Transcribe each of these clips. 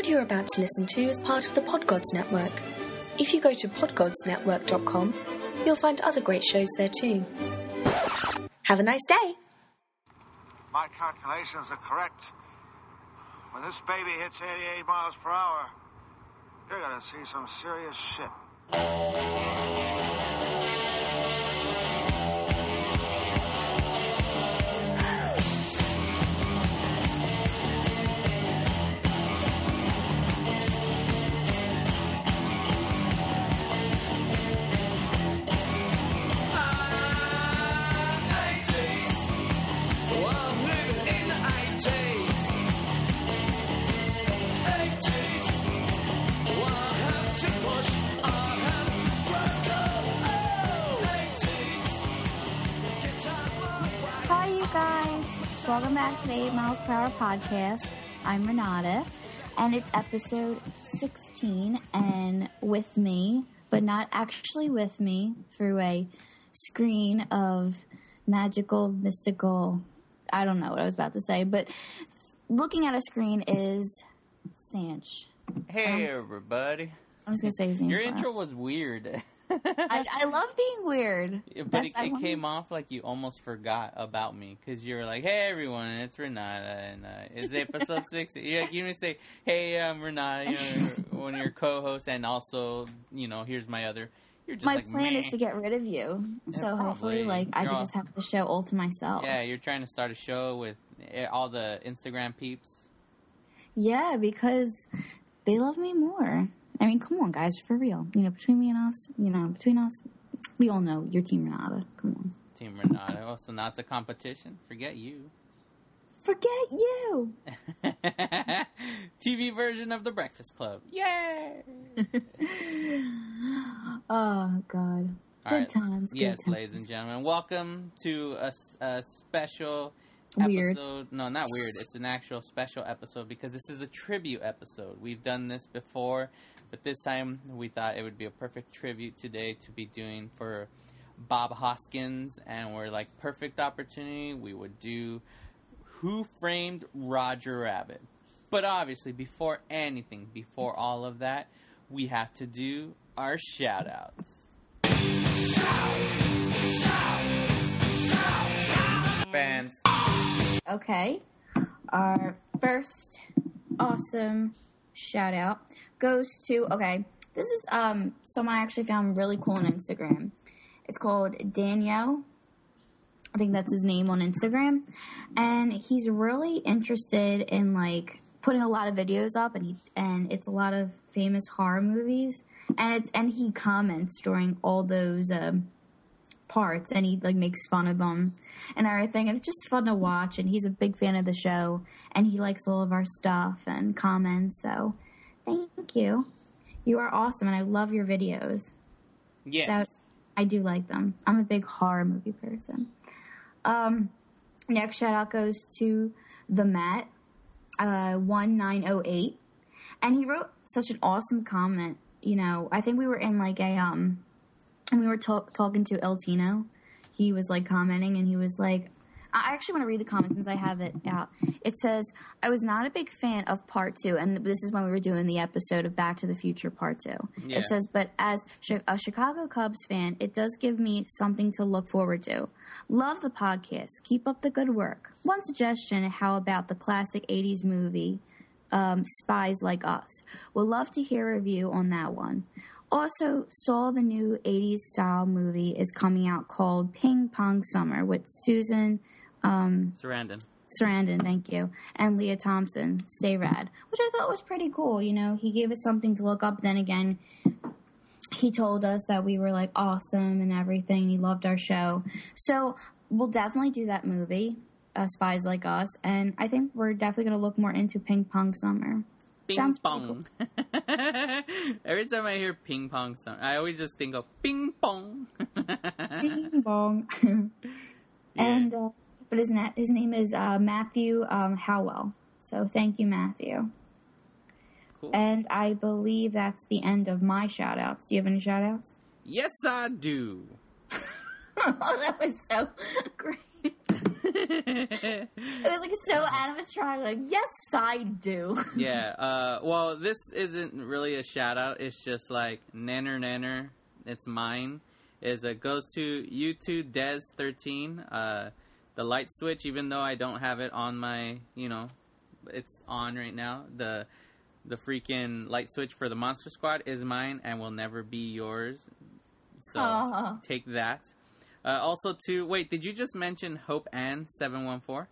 What you're about to listen to is part of the Podgods Network. If you go to podgodsnetwork.com, you'll find other great shows there too. Have a nice day! My calculations are correct. When this baby hits 88 miles per hour, you're gonna see some serious shit. Podcast. I'm Renata, and it's episode 16. And with me, but not actually with me, through a screen of magical, mystical, I don't know what I was about to say, but looking at a screen is Sanch. Hey um, everybody! I was going to say his name. Your intro was weird, I, I love being weird. but That's- it, it came off like you almost forgot about me because you were like, "Hey everyone, it's Renata, and uh, it's episode 60. You, you didn't say, "Hey, I'm Renata," you know, one of your co-hosts, and also, you know, here's my other. You're just My like, plan is to get rid of you. Yeah, so hopefully, like, I You're could all- just have the show all to myself. Yeah, you're trying to start a show with eh, all the Instagram peeps. Yeah, because they love me more. I mean, come on, guys, for real. You know, between me and us, you know, between us, we all know you're Team Renata. Come on. Team Renata. Oh, also, not the competition. Forget you. Forget you. TV version of the Breakfast Club. Yay! Oh God. Good All right. times. Good Yes, times. ladies and gentlemen, welcome to a special Weird. episode. No, not weird. It's an actual special episode because this is a tribute episode. We've done this before, but this time we thought it would be a perfect tribute today to be doing for Bob Hoskins, and we're like perfect opportunity. We would do Who Framed Roger Rabbit. But obviously, before anything, before all of that, we have to do our shout outs. Fans. Okay. Our first awesome shout out goes to okay. This is um someone I actually found really cool on Instagram. It's called Danielle. I think that's his name on Instagram. And he's really interested in like putting a lot of videos up and he and it's a lot of famous horror movies. And it's and he comments during all those um parts and he like makes fun of them and everything. And it's just fun to watch and he's a big fan of the show and he likes all of our stuff and comments so thank you. You are awesome and i love your videos. Yeah that i do like them. I'm a big horror movie person. Um next shout out goes to the matt uh 1908 and he wrote such an awesome comment. You know i think we were in like a um and we were talk talking to El Tino. He was like commenting, and he was like, I actually want to read the comment since I have it out. It says, I was not a big fan of part two, and this is when we were doing the episode of Back to the Future part two. Yeah. It says, but as a Chicago Cubs fan, it does give me something to look forward to. Love the podcast. Keep up the good work. One suggestion how about the classic 80s movie, um, Spies Like Us? Would love to hear a review on that one. Also, saw the new 80s style movie is coming out called Ping Pong Summer with Susan Sarandon. Sarandon, thank you, and Lea Thompson. Stay rad, which I thought was pretty cool. You know, he gave us something to look up. Then again, he told us that we were like awesome and everything. He loved our show, so we'll definitely do that movie, uh, Spies Like Us, and I think we're definitely going to look more into Ping Pong Summer. Ping Sounds pong. Every time I hear ping pong song, I always just think of ping pong. Bing bong. And uh, but his na- his name is uh, Matthew um, Howell. So thank you, Matthew. Cool. And I believe that's the end of my shout outs. Do you have any shout outs? yes, I do. oh, that was so great. It was like so animatronic. Like, yes, I do. yeah. Uh, well, this isn't really a shout out. It's just like nanner nanner. It's mine. Is it goes to YouTube Des thirteen. Uh, the light switch, even though I don't have it on my, you know, it's on right now. The the freaking light switch for the Monster Squad is mine and will never be yours. So take that. Uh, also, too. Wait, did you just mention Hope Ann seven one four?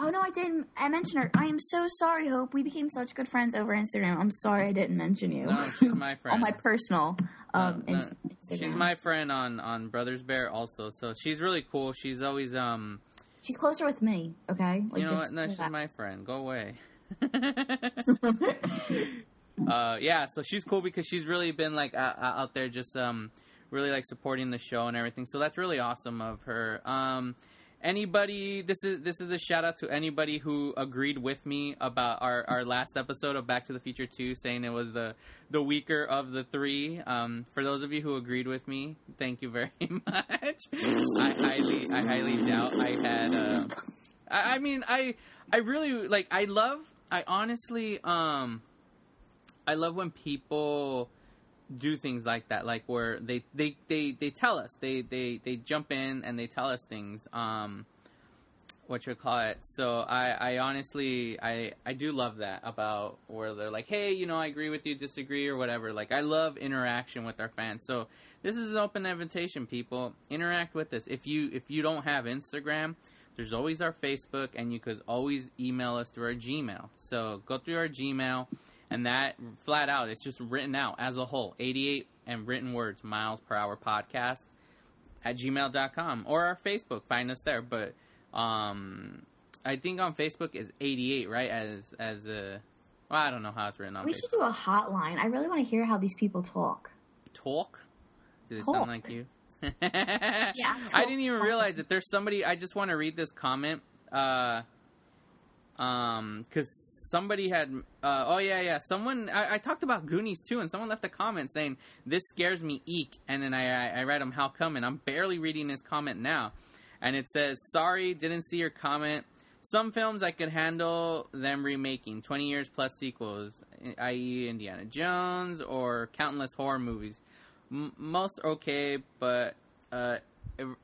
Oh no, I didn't. I mentioned her. I am so sorry, Hope. We became such good friends over Instagram. I'm sorry I didn't mention you. No, she's my friend. on my personal um, No, no, Instagram. She's my friend on on Brothers Bear also, so she's really cool. She's always um, She's closer with me. Okay. Like, you know what? No, she's that. my friend. Go away. uh, yeah, so she's cool because she's really been like uh, out there, just um, really like supporting the show and everything. So that's really awesome of her. Um, anybody, this is this is a shout out to anybody who agreed with me about our, our last episode of Back to the Future Two, saying it was the the weaker of the three. Um, for those of you who agreed with me, thank you very much. I highly I highly doubt I had. Uh, I, I mean, I I really like. I love. I honestly um. I love when people do things like that, like where they they they, they tell us they, they they jump in and they tell us things. Um, what you call it? So I I honestly I I do love that about where they're like, hey, you know, I agree with you, disagree or whatever. Like I love interaction with our fans. So this is an open invitation, people. Interact with us. If you if you don't have Instagram, there's always our Facebook, and you could always email us through our Gmail. So go through our Gmail, and that flat out, it's just written out as a whole 88 and written words, miles per hour podcast at gmail.com or our Facebook. Find us there. But um, I think on Facebook is 88, right? As, as a, well, I don't know how it's written on We Facebook. should do a hotline. I really want to hear how these people talk. Talk? Does it Talk. sound like you? Yeah, I didn't even talk. realize that there's somebody. I just want to read this comment. Uh, um, because somebody had. Uh, oh yeah, yeah. Someone. I, I talked about Goonies too, and someone left a comment saying this scares me. Eek. And then I I, I read him how come, and I'm barely reading his comment now, and it says sorry, didn't see your comment. Some films I could handle them remaking, 20 years plus sequels, i.e., Indiana Jones or countless horror movies. M- most okay, but uh,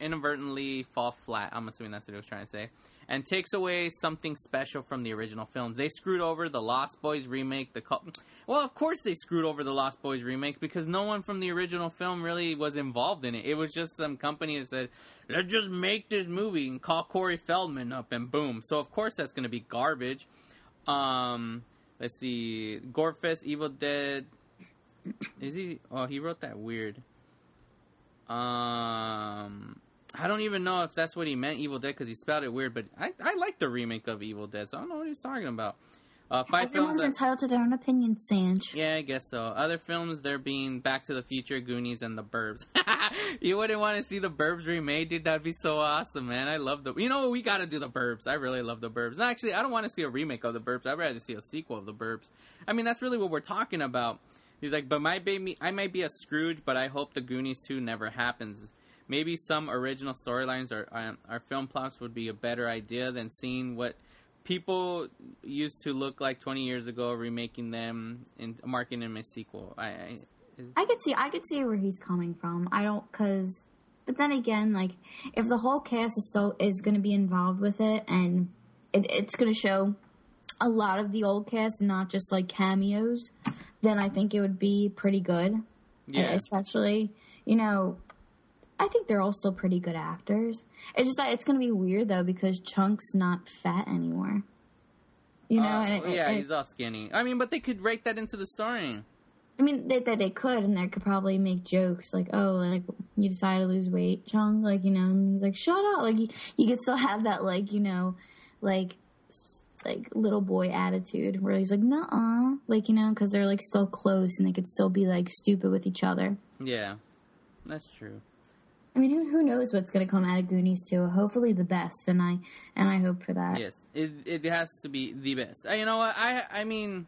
inadvertently fall flat. I'm assuming that's what he was trying to say. And takes away something special from the original films. They screwed over the Lost Boys remake. The co- well, of course they screwed over the Lost Boys remake because no one from the original film really was involved in it. It was just some company that said, "Let's just make this movie and call Corey Feldman up," and boom. So of course that's going to be garbage. Um, let's see, Gorefest, Evil Dead. Is he? Oh, he wrote that weird. Um, I don't even know if that's what he meant, Evil Dead, because he spelled it weird. But I, I like the remake of Evil Dead, so I don't know what he's talking about. Uh, five Everyone's films. that- entitled to their own opinion, Sanj. yeah, I guess so. Other films, there being Back to the Future, Goonies, and The Burbs. you wouldn't want to see The Burbs remade, dude. That'd be so awesome, man. I love the. You know, we got to do The Burbs. I really love The Burbs. No, actually, I don't want to see a remake of The Burbs. I'd rather see a sequel of The Burbs. I mean, that's really what we're talking about. He's like, but my baby, I might be a Scrooge, but I hope the Goonies 2 never happens. Maybe some original storylines or um, our film plots would be a better idea than seeing what people used to look like 20 years ago, remaking them and marking them as sequel. I, I I could see, I could see where he's coming from. I don't, cause, but then again, like, if the whole cast is still is going to be involved with it, and it, it's going to show a lot of the old cast, not just like cameos, then I think it would be pretty good. yeah, especially you know i think they're all still pretty good actors it's just that it's gonna be weird though because chunk's not fat anymore you know Uh, and it, yeah, it- he's all skinny. I mean, but they could rake that into the story. i mean they, they, they could and they could probably make jokes like oh like you decided to lose weight chunk like you know and he's like shut up like you, you could still have that like you know like like little boy attitude where he's like nah like you know because they're like still close and they could still be like stupid with each other Yeah, that's true. I mean, who, who knows what's going to come out of Goonies too? Hopefully the best, and I and I hope for that. Yes, it it has to be the best. You know what? I I mean,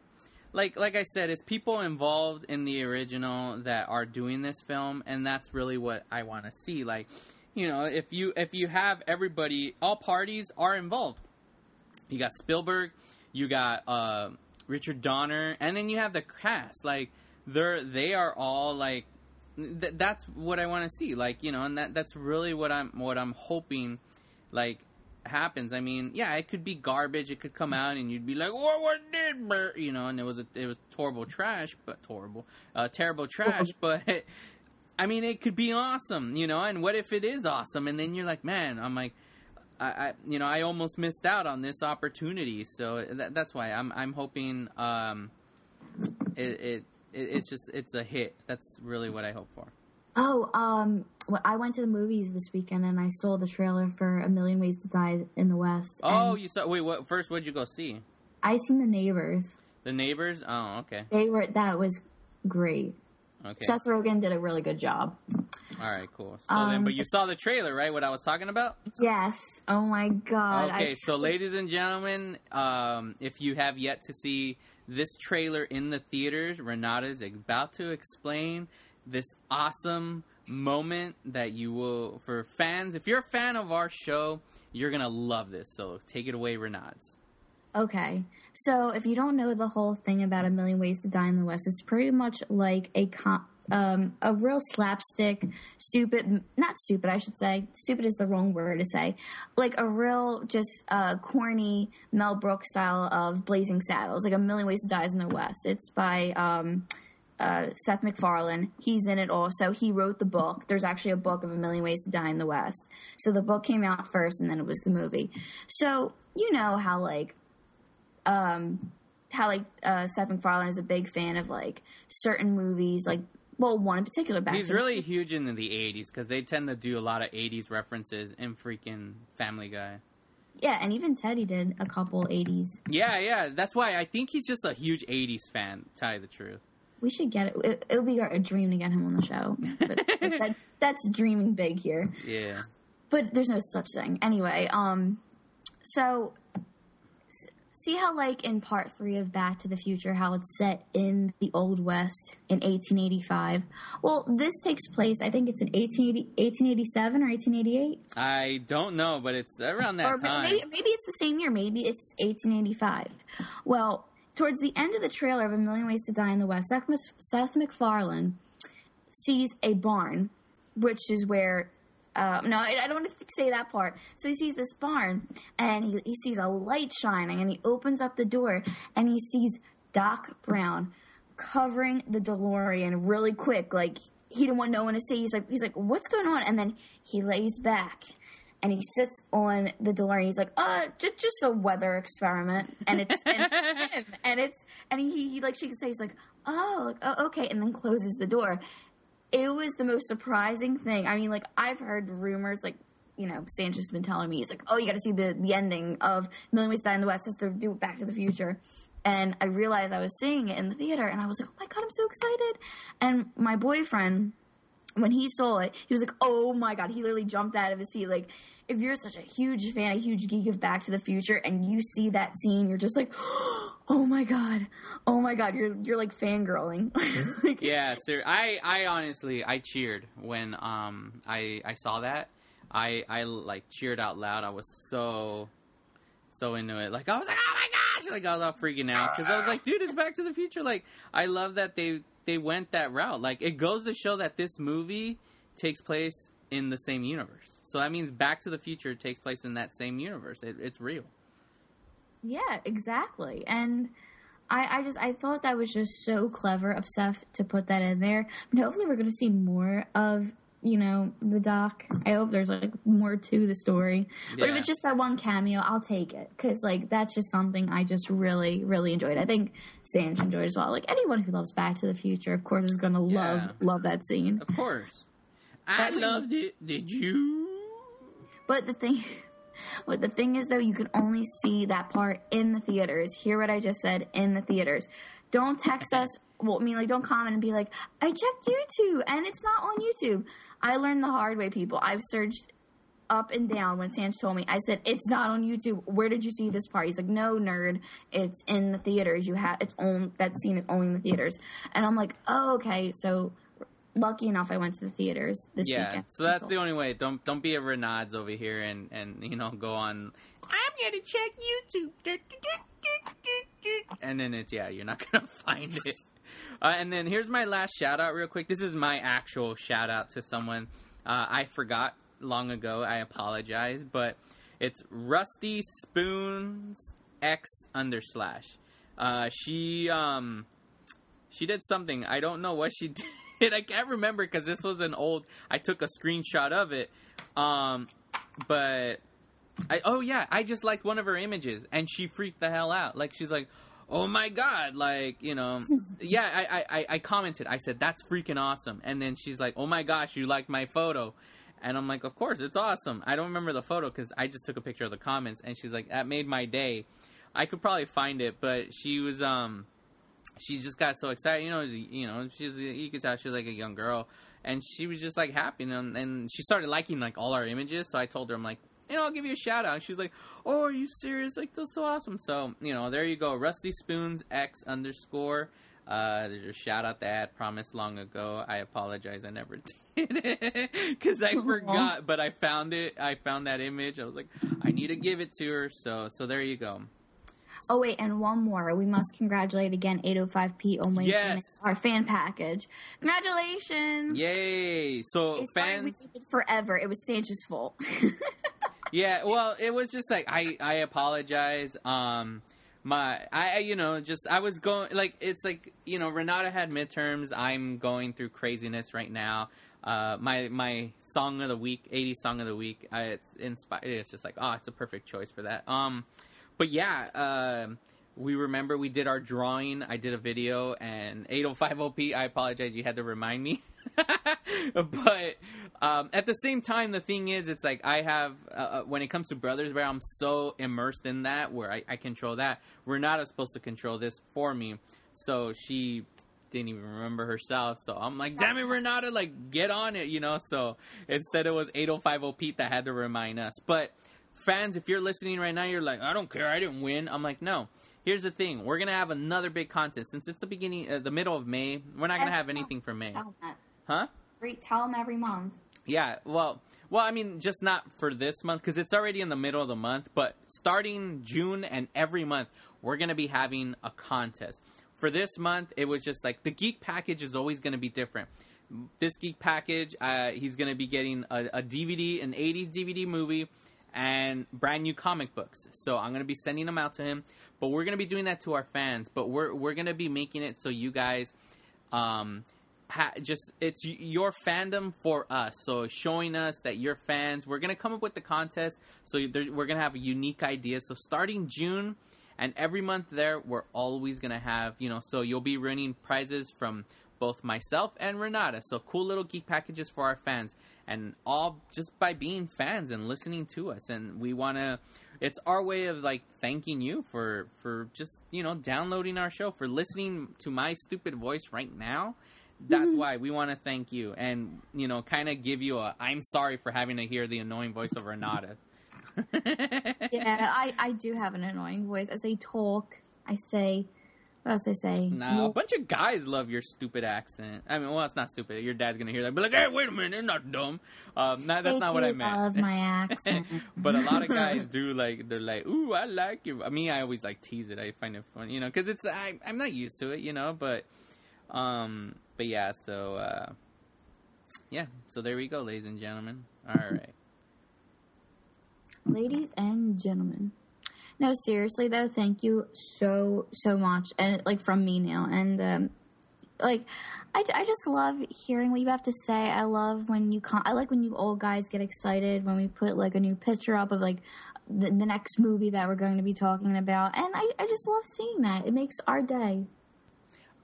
like like I said, it's people involved in the original that are doing this film, and that's really what I want to see. Like, You know, if you if you have everybody, all parties are involved. You got Spielberg, you got uh, Richard Donner, and then you have the cast. Like they're they are all like th- that's what I want to see. Like you know, and that that's really what I'm what I'm hoping like happens. I mean, yeah, it could be garbage. It could come out and you'd be like, "What? What did?" Bur-? You know, and it was a, it was horrible trash, but horrible, uh, terrible trash. but I mean, it could be awesome. You know, and what if it is awesome? And then you're like, man, I'm like. I, I, you know, I almost missed out on this opportunity, so that, that's why I'm, I'm hoping, um, it, it, it, it's just, it's a hit. That's really what I hope for. Oh, um, well, I went to the movies this weekend and I saw the trailer for A Million Ways to Die in the West. Oh, you saw? Wait, what? First, what'd you go see? I seen the neighbors. The neighbors? Oh, okay, They were that was great. okay. Seth Rogen did a really good job. All right, cool. So then, Um, but you saw the trailer, right? What I was talking about? Yes. Oh my god. Okay, I, so ladies and gentlemen, um, if you have yet to see this trailer in the theaters, Renata's about to explain this awesome moment that you will, for fans, if you're a fan of our show, you're gonna love this. So take it away, Renata's. Okay. So if you don't know the whole thing about A Million Ways to Die in the West, it's pretty much like a com- um, a real slapstick, stupid, not stupid, I should say. Stupid is the wrong word to say. Like a real, just uh, corny Mel Brooks style of Blazing Saddles, like A Million Ways to Die in the West. It's by um, uh, Seth MacFarlane. He's in it also. He wrote the book. There's actually a book of A Million Ways to Die in the West. So the book came out first, and then it was the movie. So you know how like um how like uh Seth MacFarlane is a big fan of like certain movies, like well, one in particular. Back He's really huge in the '80s because they tend to do a lot of '80s references in freaking Family Guy. yeah, and even Teddy did a couple '80s. Yeah, yeah, that's why I think he's just a huge '80s fan. To tell you the truth. We should get it. it it'll be our, a dream to get him on the show. But that, that's dreaming big here. Yeah. but there's no such thing anyway um so see how like in part three of back to the future how it's set in the old west in 1885 well this takes place i think it's in 1880, 1887 or 1888 I don't know, but it's around that or time. maybe, maybe it's the same year maybe it's 1885 well towards the end of the trailer of a million ways to die in the west seth, seth macfarlane sees a barn which is where um, no, I don't want to say that part. So he sees this barn, and he, he sees a light shining, and he opens up the door, and he sees Doc Brown covering the DeLorean really quick, like he didn't want no one to see. He's like, he's like, what's going on? And then he lays back, and he sits on the DeLorean. He's like, uh, just just a weather experiment, and it's and, him, and it's and he, he like she can say he's like, oh, okay, and then closes the door it was the most surprising thing. I mean, like I've heard rumors, like you know, Sanchez's been telling me he's like, oh, you got to see the the ending of Million Ways to Die in the West has to do with Back to the Future, and I realized I was seeing it in the theater, and I was like, oh my god, I'm so excited. And my boyfriend, when he saw it, he was like, oh my god, he literally jumped out of his seat. Like, if you're such a huge fan, a huge geek of Back to the Future, and you see that scene, you're just like. Oh my god! Oh my god! You're you're like fangirling. like, Yeah, sir. I, I honestly, I cheered when um I I saw that. I I like cheered out loud. I was so so into it. Like I was like, oh my gosh! Like I was all freaking out because I was like, dude, it's Back to the Future. Like I love that they they went that route. Like it goes to show that this movie takes place in the same universe. So that means Back to the Future takes place in that same universe. It, it's real. Yeah, exactly. And I, I just I thought that was just so clever of Seth to put that in there. And hopefully we're gonna see more of, you know, the doc. I hope there's like more to the story. But if Yeah. it's just that one cameo, I'll take it. Cause like that's just something I just really, really enjoyed. I think Sanj enjoyed as well. Like anyone who loves Back to the Future, of course, is gonna love love that scene. Of course. I But- loved it. Did you? But the thing, but the thing is though, you can only see that part in the theaters. Hear what I just said in the theaters. Don't text us. Well, I mean, like, don't comment and be like, "I checked YouTube and it's not on YouTube." I learned the hard way, people. I've searched up and down when Sanch told me. I said, "It's not on YouTube. Where did you see this part?" He's like, "No, nerd. It's in the theaters. You have it's on that scene is only in the theaters." And I'm like, "Oh, okay." So lucky enough, I went to the theaters this yeah, weekend. so that's the only way. Don't don't be a Renads over here and and you know go on. I'm gonna check YouTube, and then it's yeah, you're not gonna find it. Uh, and then here's my last shout out, real quick. This is my actual shout out to someone uh, I forgot long ago. I apologize, but it's Rusty Spoons X under slash. Uh, she um she did something. I don't know what she did. I can't remember because this was an old. I took a screenshot of it. Um, but I oh yeah, I just liked one of her images and she freaked the hell out. Like she's like, oh my god, like you know, yeah. I, I I commented. I said that's freaking awesome. And then she's like, oh my gosh, you liked my photo. And I'm like, of course, it's awesome. I don't remember the photo because I just took a picture of the comments. And she's like, that made my day. I could probably find it, but she was um she just got so excited. You know, you know, she's you could tell she was like a young girl, and she was just like happy, and, and she started liking like all our images. So I told her, I'm like, you know, I'll give you a shout out. And she's like, oh, are you serious? Like that's so awesome. So you know, there you go, Rusty Spoons X underscore. Uh, there's a shout out that I promised long ago. I apologize, I never did it because I forgot, but I found it. I found that image. I was like, I need to give it to her. So, so there you go. Oh wait, and one more. We must congratulate again 805p on winning Yes. our fan package. Congratulations! Yay! So It's fine, we fans, waited forever. It was Sanchez' fault. yeah. Well, it was just like I I apologize. Um, my I I, you know just I was going like it's like you know Renata had midterms. I'm going through craziness right now. Uh, my my song of the week, 80 song of the week. Uh, it's inspired. It's just like oh, it's a perfect choice for that. Um, but yeah. Um. we remember we did our drawing. I did a video, and 805OP. I apologize. You had to remind me. but um, at the same time, the thing is, it's like I have uh, uh, when it comes to Brothers Bear, I'm so immersed in that where I, I control that. We're not supposed to control this for me, so she didn't even remember herself. So I'm like, damn it, Renata, like get on it, you know. So instead, it was 805 Pete that had to remind us. But fans, if you're listening right now, you're like, I don't care, I didn't win. I'm like, no. Here's the thing: we're gonna have another big contest since it's the beginning, uh, the middle of May. We're not gonna have anything for May, tell them that. Huh? Every- Tell them every month. Yeah, well, well, I mean, just not for this month because it's already in the middle of the month. But starting June and every month, we're gonna be having a contest. For this month, it was just like the geek package is always gonna be different. This geek package, uh, he's gonna be getting a, a DVD, an '80s DVD movie, and brand new comic books. So I'm gonna be sending them out to him. But we're gonna be doing that to our fans. But we're we're gonna be making it so you guys. Um, ha- just it's your fandom for us. So showing us that you're fans. We're gonna come up with the contest. So there, we're gonna have a unique idea. So starting June and every month there, we're always gonna have you know. So you'll be winning prizes from both myself and Renata. So cool little geek packages for our fans, and all just by being fans and listening to us. And we wanna. It's our way of like thanking you for for just you know downloading our show for listening to my stupid voice right now that's why we want to thank you and you know kind of give you a i'm sorry for having to hear the annoying voice of renata Yeah, I, I do have an annoying voice. As i talk. I say, what else I say? now a bunch of guys love your stupid accent i mean well it's not stupid your dad's gonna hear that be like hey wait a minute they're not dumb um no, that's They not what i meant love my accent. but a lot of guys do like they're like ooh i like you i mean i always like tease it i find it fun you know because it's I, i'm not used to it you know but um but yeah so uh yeah so there we go ladies and gentlemen all right Ladies and gentlemen. No, seriously though, thank you so so much, and like from me now, and um, like I, I just love hearing what you have to say. I love when you con- I like when you old guys get excited when we put like a new picture up of like the, the next movie that we're going to be talking about, and I, I just love seeing that. It makes our day.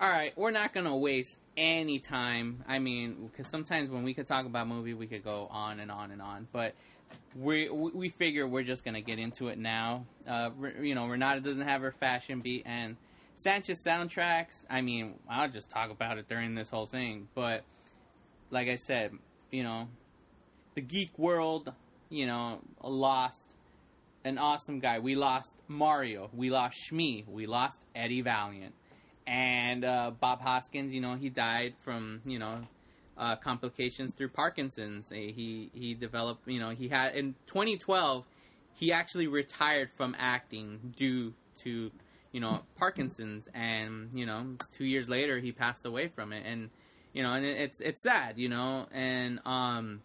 All right, we're not gonna waste any time. I mean, because sometimes when we could talk about movie, we could go on and on and on. But we we we figure we're just gonna get into it now. Uh, you know, Renata doesn't have her fashion beat, and Sanchez soundtracks. I mean, I'll just talk about it during this whole thing. But like I said, you know, the geek world, you know, lost an awesome guy. We lost Mario. We lost Smee. We lost Eddie Valiant and uh, Bob Hoskins, you know, he died from you know uh, complications through Parkinson's. Uh, He he developed, you know, he had in 2012 he actually retired from acting due to you know Parkinson's, and you know two years later he passed away from it, and you know, and it's it's sad, you know, and um,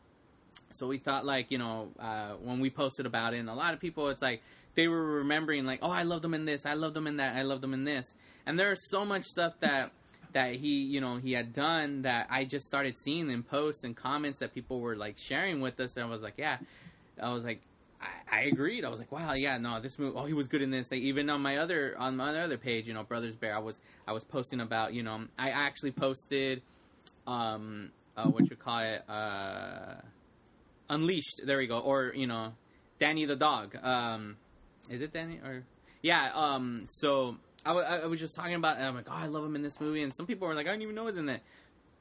so we thought like you know uh, when we posted about it, and a lot of people, it's like they were remembering like, oh, I loved them in this, I loved them in that, I loved them in this, and there's so much stuff that that he you know he had done that I just started seeing in posts and comments that people were like sharing with us, and I was like, yeah, I was like. I, I agreed. I was like, "Wow, yeah, no, this movie. Oh, he was good in this." Like, even on my other on my other page, you know, Brothers Bear, I was I was posting about, you know, I actually posted, um, uh, what you call it, uh, Unleashed. There we go. Or you know, Danny the dog. Um, is it Danny or yeah? Um, so I, was just talking about. I'm like, oh, I love him in this movie, and some people were like, I don't even know he's in it.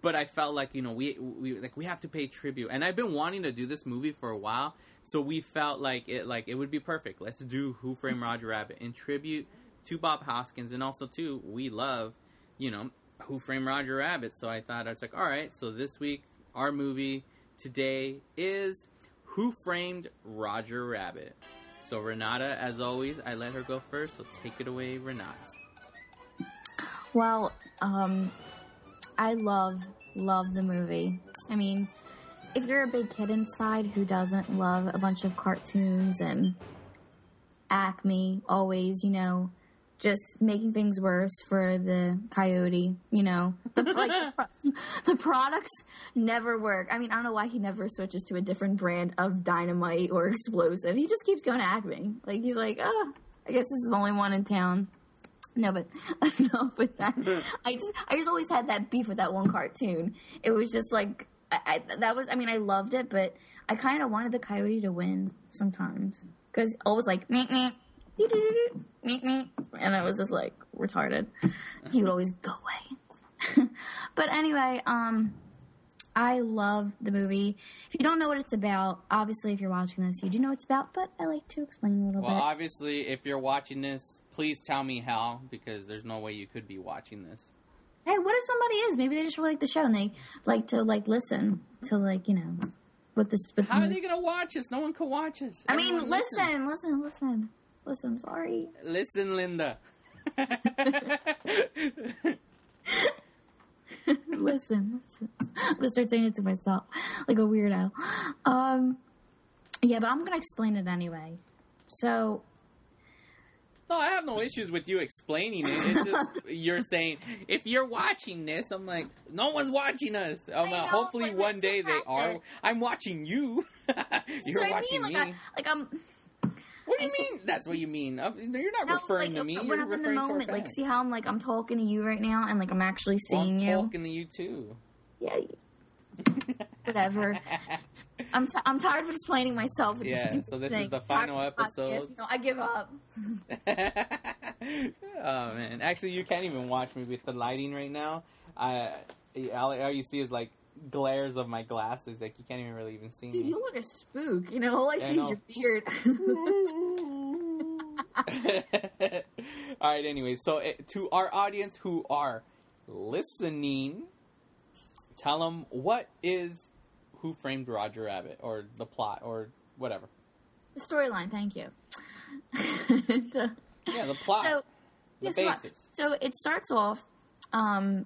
But I felt like you know we we like we have to pay tribute, and I've been wanting to do this movie for a while. So we felt like it like it would be perfect. Let's do Who Framed Roger Rabbit in tribute to Bob Hoskins, and also too we love you know Who Framed Roger Rabbit. So I thought I was like, all right. So this week our movie today is Who Framed Roger Rabbit. So Renata, as always, I let her go first. So take it away, Renata. Well, um, I love love the movie. I mean, if you're a big kid inside who doesn't love a bunch of cartoons and Acme always, you know, just making things worse for the coyote, you know, the, like, the, the products never work. I mean, I don't know why he never switches to a different brand of dynamite or explosive. He just keeps going to Acme. Like he's like, oh, I guess this is the only one in town. No, but enough with that. I just, I just always had that beef with that one cartoon. It was just like, I, I, that was, I mean, I loved it, but I kind of wanted the coyote to win sometimes because it was like doo-doo-doo-doo, meet meet, and it was just like retarded. He would always go away. but anyway, um, I love the movie. If you don't know what it's about, obviously, if you're watching this, you do know what it's about. But I like to explain a little Well, bit. Well, obviously, if you're watching this, please tell me how, because there's no way you could be watching this. hey, what if somebody is? Maybe they just really like the show and they like to like listen to like you know what this. What How the, are they gonna watch us? No one can watch us. I mean, Everyone listen, listen, listen, listen. Sorry. Listen, Linda. listen, listen. I'm gonna start saying it to myself like a weirdo. Um, yeah, but I'm gonna explain it anyway. So, no, I have no issues with you explaining it. It's just you're saying if you're watching this, I'm like, no one's watching us. Know, hopefully one day they are. I'm watching you. you're what I watching mean. me. Like, I, like I'm. What do you I mean? That's what you mean? You're not No, referring like, to me. When You're I'm in the referring to our moment, like, see how I'm like I'm talking to you right now, and like I'm actually Well, seeing I'm you. talking to you too. Yeah, whatever. I'm t- I'm tired of explaining myself. Yeah, so this is the final episode. No, I give up. oh man, actually, you can't even watch me with the lighting right now. I all, all you see is like glares of my glasses. Like you can't even really even see Dude, me. Dude, you look like a spook. You know, all I Yeah, I see is your beard. all right. Anyway, so eh, to our audience who are listening, tell them what is Who Framed Roger Rabbit or the plot or whatever. the storyline. Thank you. The- Yeah, the plot, so, the yeah, so, basis. so it starts off um,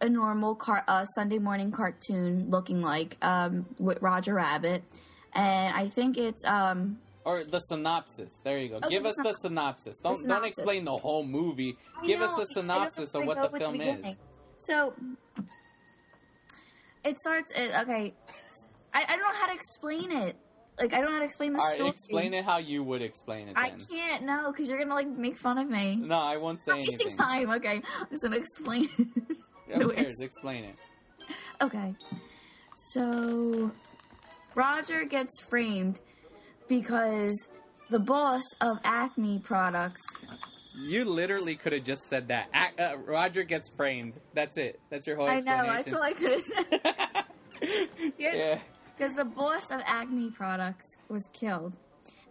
a normal car- uh, Sunday morning cartoon looking like um, with Roger Rabbit, and I think it's um, Or the synopsis. There you go. Okay, Give the us the synopsis. Don't don't explain the whole movie. I Give know, us the synopsis of what the film is. So it starts. It, okay, I, I don't know how to explain it. Like I don't know how to explain the All right, story. explain it how you would explain it. I can't no, because you're gonna like make fun of me. No, I won't say wasting anything. time. Okay, I'm just gonna explain. Who the way cares? Explain it. Okay. So Roger gets framed because the boss of Acme Products. You literally could have just said that. Ac- uh, Roger gets framed. That's it. That's your whole I know, I could have said. Yeah. Because the boss of Acme Products was killed.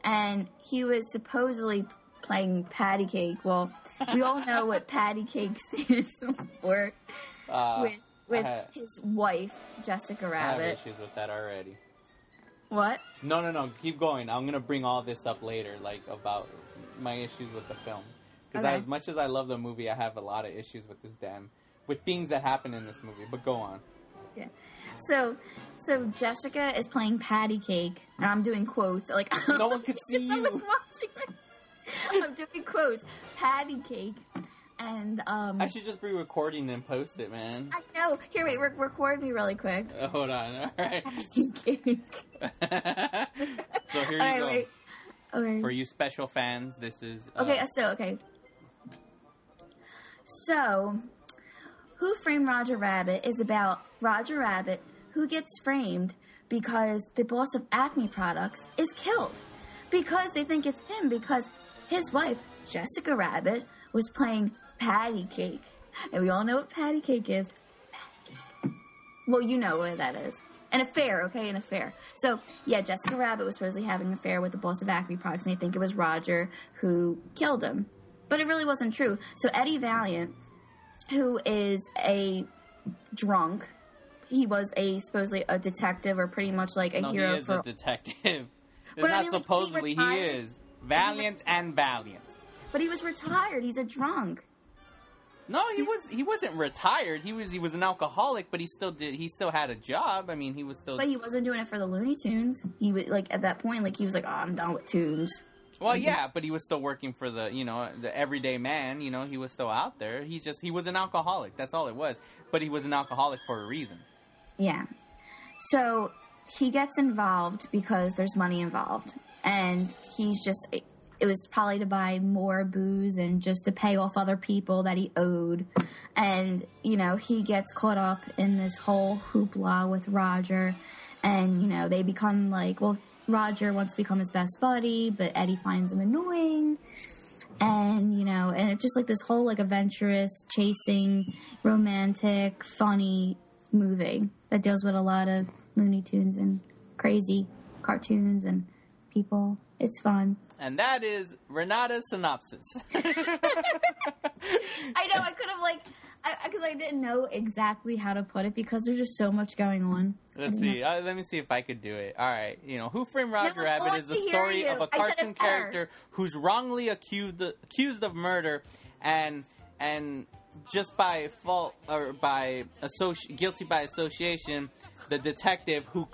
And he was supposedly playing patty cake. Well, we all know what patty cake stands for Uh, with with had- his wife Jessica I have Rabbit. issues with that already. What? No, no, no. Keep going. I'm gonna bring all this up later, like about my issues with the film. Because Okay. as much as I love the movie, I have a lot of issues with this damn with things that happen in this movie. But go on. Yeah. So, so Jessica is playing patty cake, and I'm doing quotes. Like No one can see someone's you. watching me. I'm doing quotes. Patty cake, and um. I should just be recording and post it, man. I know. Here, wait. Re- record me really quick. Uh, hold on. All right. So here you All right, go. wait. Okay. For you special fans, this is uh, Okay, so okay. So, Who Framed Roger Rabbit is about Roger Rabbit who gets framed because the boss of Acme Products is killed. Because they think it's him because his wife, Jessica Rabbit, was playing patty cake. And we all know what patty cake is. Patty cake. Well, you know what that is. An affair, okay? An affair. So, yeah, Jessica Rabbit was supposedly having an affair with the boss of Acme Products, and they think it was Roger who killed him. But it really wasn't true. So, Eddie Valiant, who is a drunk, he was a supposedly a detective or pretty much like a No, he hero is for. a detective. But I not mean, like, he supposedly he is valiant and valiant. but he was retired. He's a drunk. No, he was he wasn't retired. He was he was an alcoholic, but he still did he still had a job. I mean, he was still But he wasn't doing it for the Looney Tunes. He was like at that point, like he was like, "Oh, I'm done with tunes." Well, yeah, but he was still working for the, you know, the everyday man, you know, he was still out there. He's just he was an alcoholic. That's all it was. But he was an alcoholic for a reason. Yeah. So he gets involved because there's money involved, and he's just. It was probably to buy more booze and just to pay off other people that he owed. And, you know, he gets caught up in this whole hoopla with Roger. And, you know, they become like, well, Roger wants to become his best buddy, but Eddie finds him annoying. And, you know, and it's just like this whole like adventurous, chasing, romantic, funny movie that deals with a lot of Looney Tunes and crazy cartoons and people. It's fun. And that is Renata's synopsis. I know I could have like, because I, didn't know exactly how to put it because there's just so much going on. Let's see. Uh, let me see if I could do it. All right. You know, Who Framed Roger No, Rabbit is the story you. of a cartoon character who's wrongly accused accused of murder, and and just by fault or by associ- guilty by association, the detective who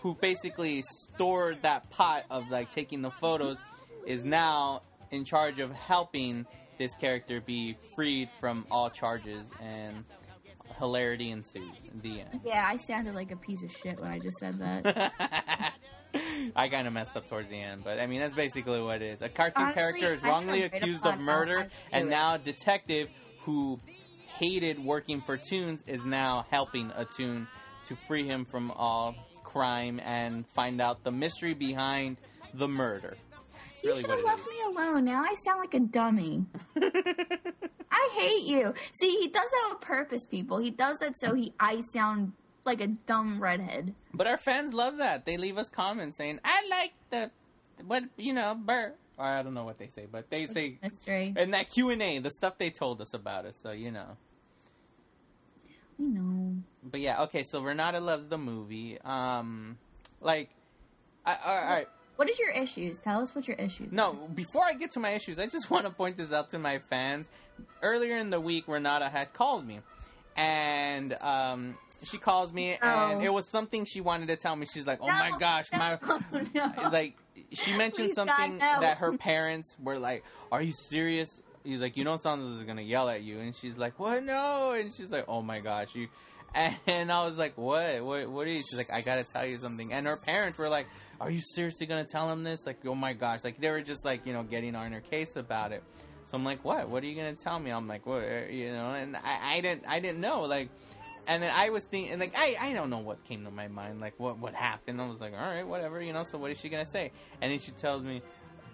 who basically stored that pot of like taking the photos is now in charge of helping this character be freed from all charges and hilarity ensues in the end. Yeah, I sounded like a piece of shit when I just said that. I kind of messed up towards the end, but I mean that's basically what it is. A cartoon Honestly, character is wrongly tried to write a accused of murder, and it. now a detective who hated working for Toons is now helping a Toon to free him from all crime and find out the mystery behind the murder. You really should have left me alone. Now I sound like a dummy. I hate you. See, he does that on purpose, people. He does that so he I sound like a dumb redhead. But our fans love that. They leave us comments saying, "I like the what you know, Burr." Or I don't know what they say, but they say That's right. in that Q and A the stuff they told us about us. So you know. I know. But yeah, okay. So Renata loves the movie. Um, like, I, all right. What is your issues? Tell us what your issues. No, before I get to my issues, I just want to point this out to my fans. Earlier in the week, Renata had called me, and um, she calls me, and it was something she wanted to tell me. She's like, "Oh No, my gosh, my." no, no. like she mentioned Please, God, something no. that her parents were like, "Are you serious?" He's like, "You know, Sandra is gonna yell at you," and she's like, "What? No!" And she's like, "Oh my gosh, you." And I was like, "What? What? What is?" She's like, "I gotta tell you something." And her parents were like, "Are you seriously gonna tell him this?" Like, "Oh my gosh!" Like they were just like, you know, getting on her case about it. So I'm like, "What? What are you gonna tell me?" I'm like, "What?" uh, You know, and I, I didn't, I didn't know, like. And then I was thinking, like, I, I don't know what came to my mind, like, what, what happened. I was like, all right, whatever, you know, so what is she going to say? And then she tells me,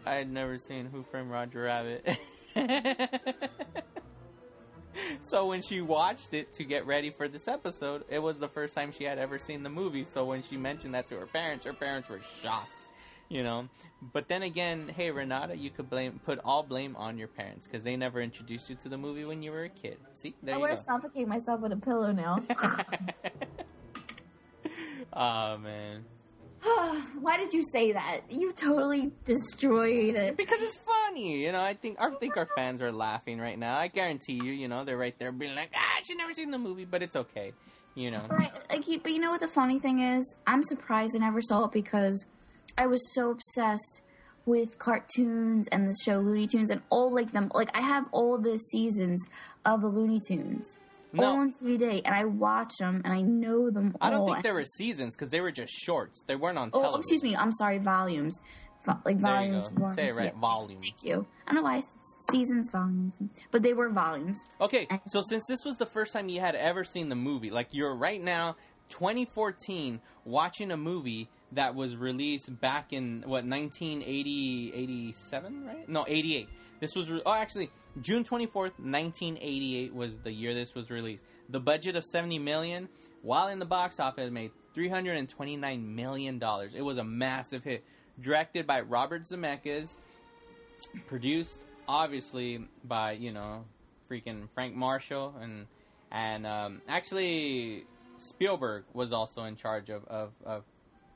I had never seen Who Framed Roger Rabbit. so when she watched it to get ready for this episode, it was the first time she had ever seen the movie. So when she mentioned that to her parents, her parents were shocked. you know. But then again, hey Renata, you could blame put all blame on your parents because they never introduced you to the movie when you were a kid. See, there I want to suffocate myself with a pillow now. oh man, Why did you say that? You totally destroyed it. because it's funny, you know. I think I think our fans are laughing right now. I guarantee you, you know, they're right there being like, ah, she never seen the movie, but it's okay, you know. Right, like, but you know what the funny thing is? I'm surprised I never saw it because I was so obsessed with cartoons and the show Looney Tunes and all like them. Like I have all the seasons of the Looney Tunes No. all on DVD, and I watch them and I know them all. I don't think there were seasons because they were just shorts. They weren't on Oh, television. excuse me. I'm sorry. Volumes, Vo- like volumes. one, Say it right. Volume. Thank you. I don't know why seasons, volumes, but they were volumes. Okay, so since this was the first time you had ever seen the movie, like you're right now, 2014, watching a movie that was released back in what 1980, 87, right? No, 88. This was re- oh actually June 24th, 1988 was the year this was released. The budget of 70 million, while in the box office, made 329 million dollars. It was a massive hit. Directed by Robert Zemeckis, produced obviously by you know freaking Frank Marshall and and um, actually Spielberg was also in charge of, of, of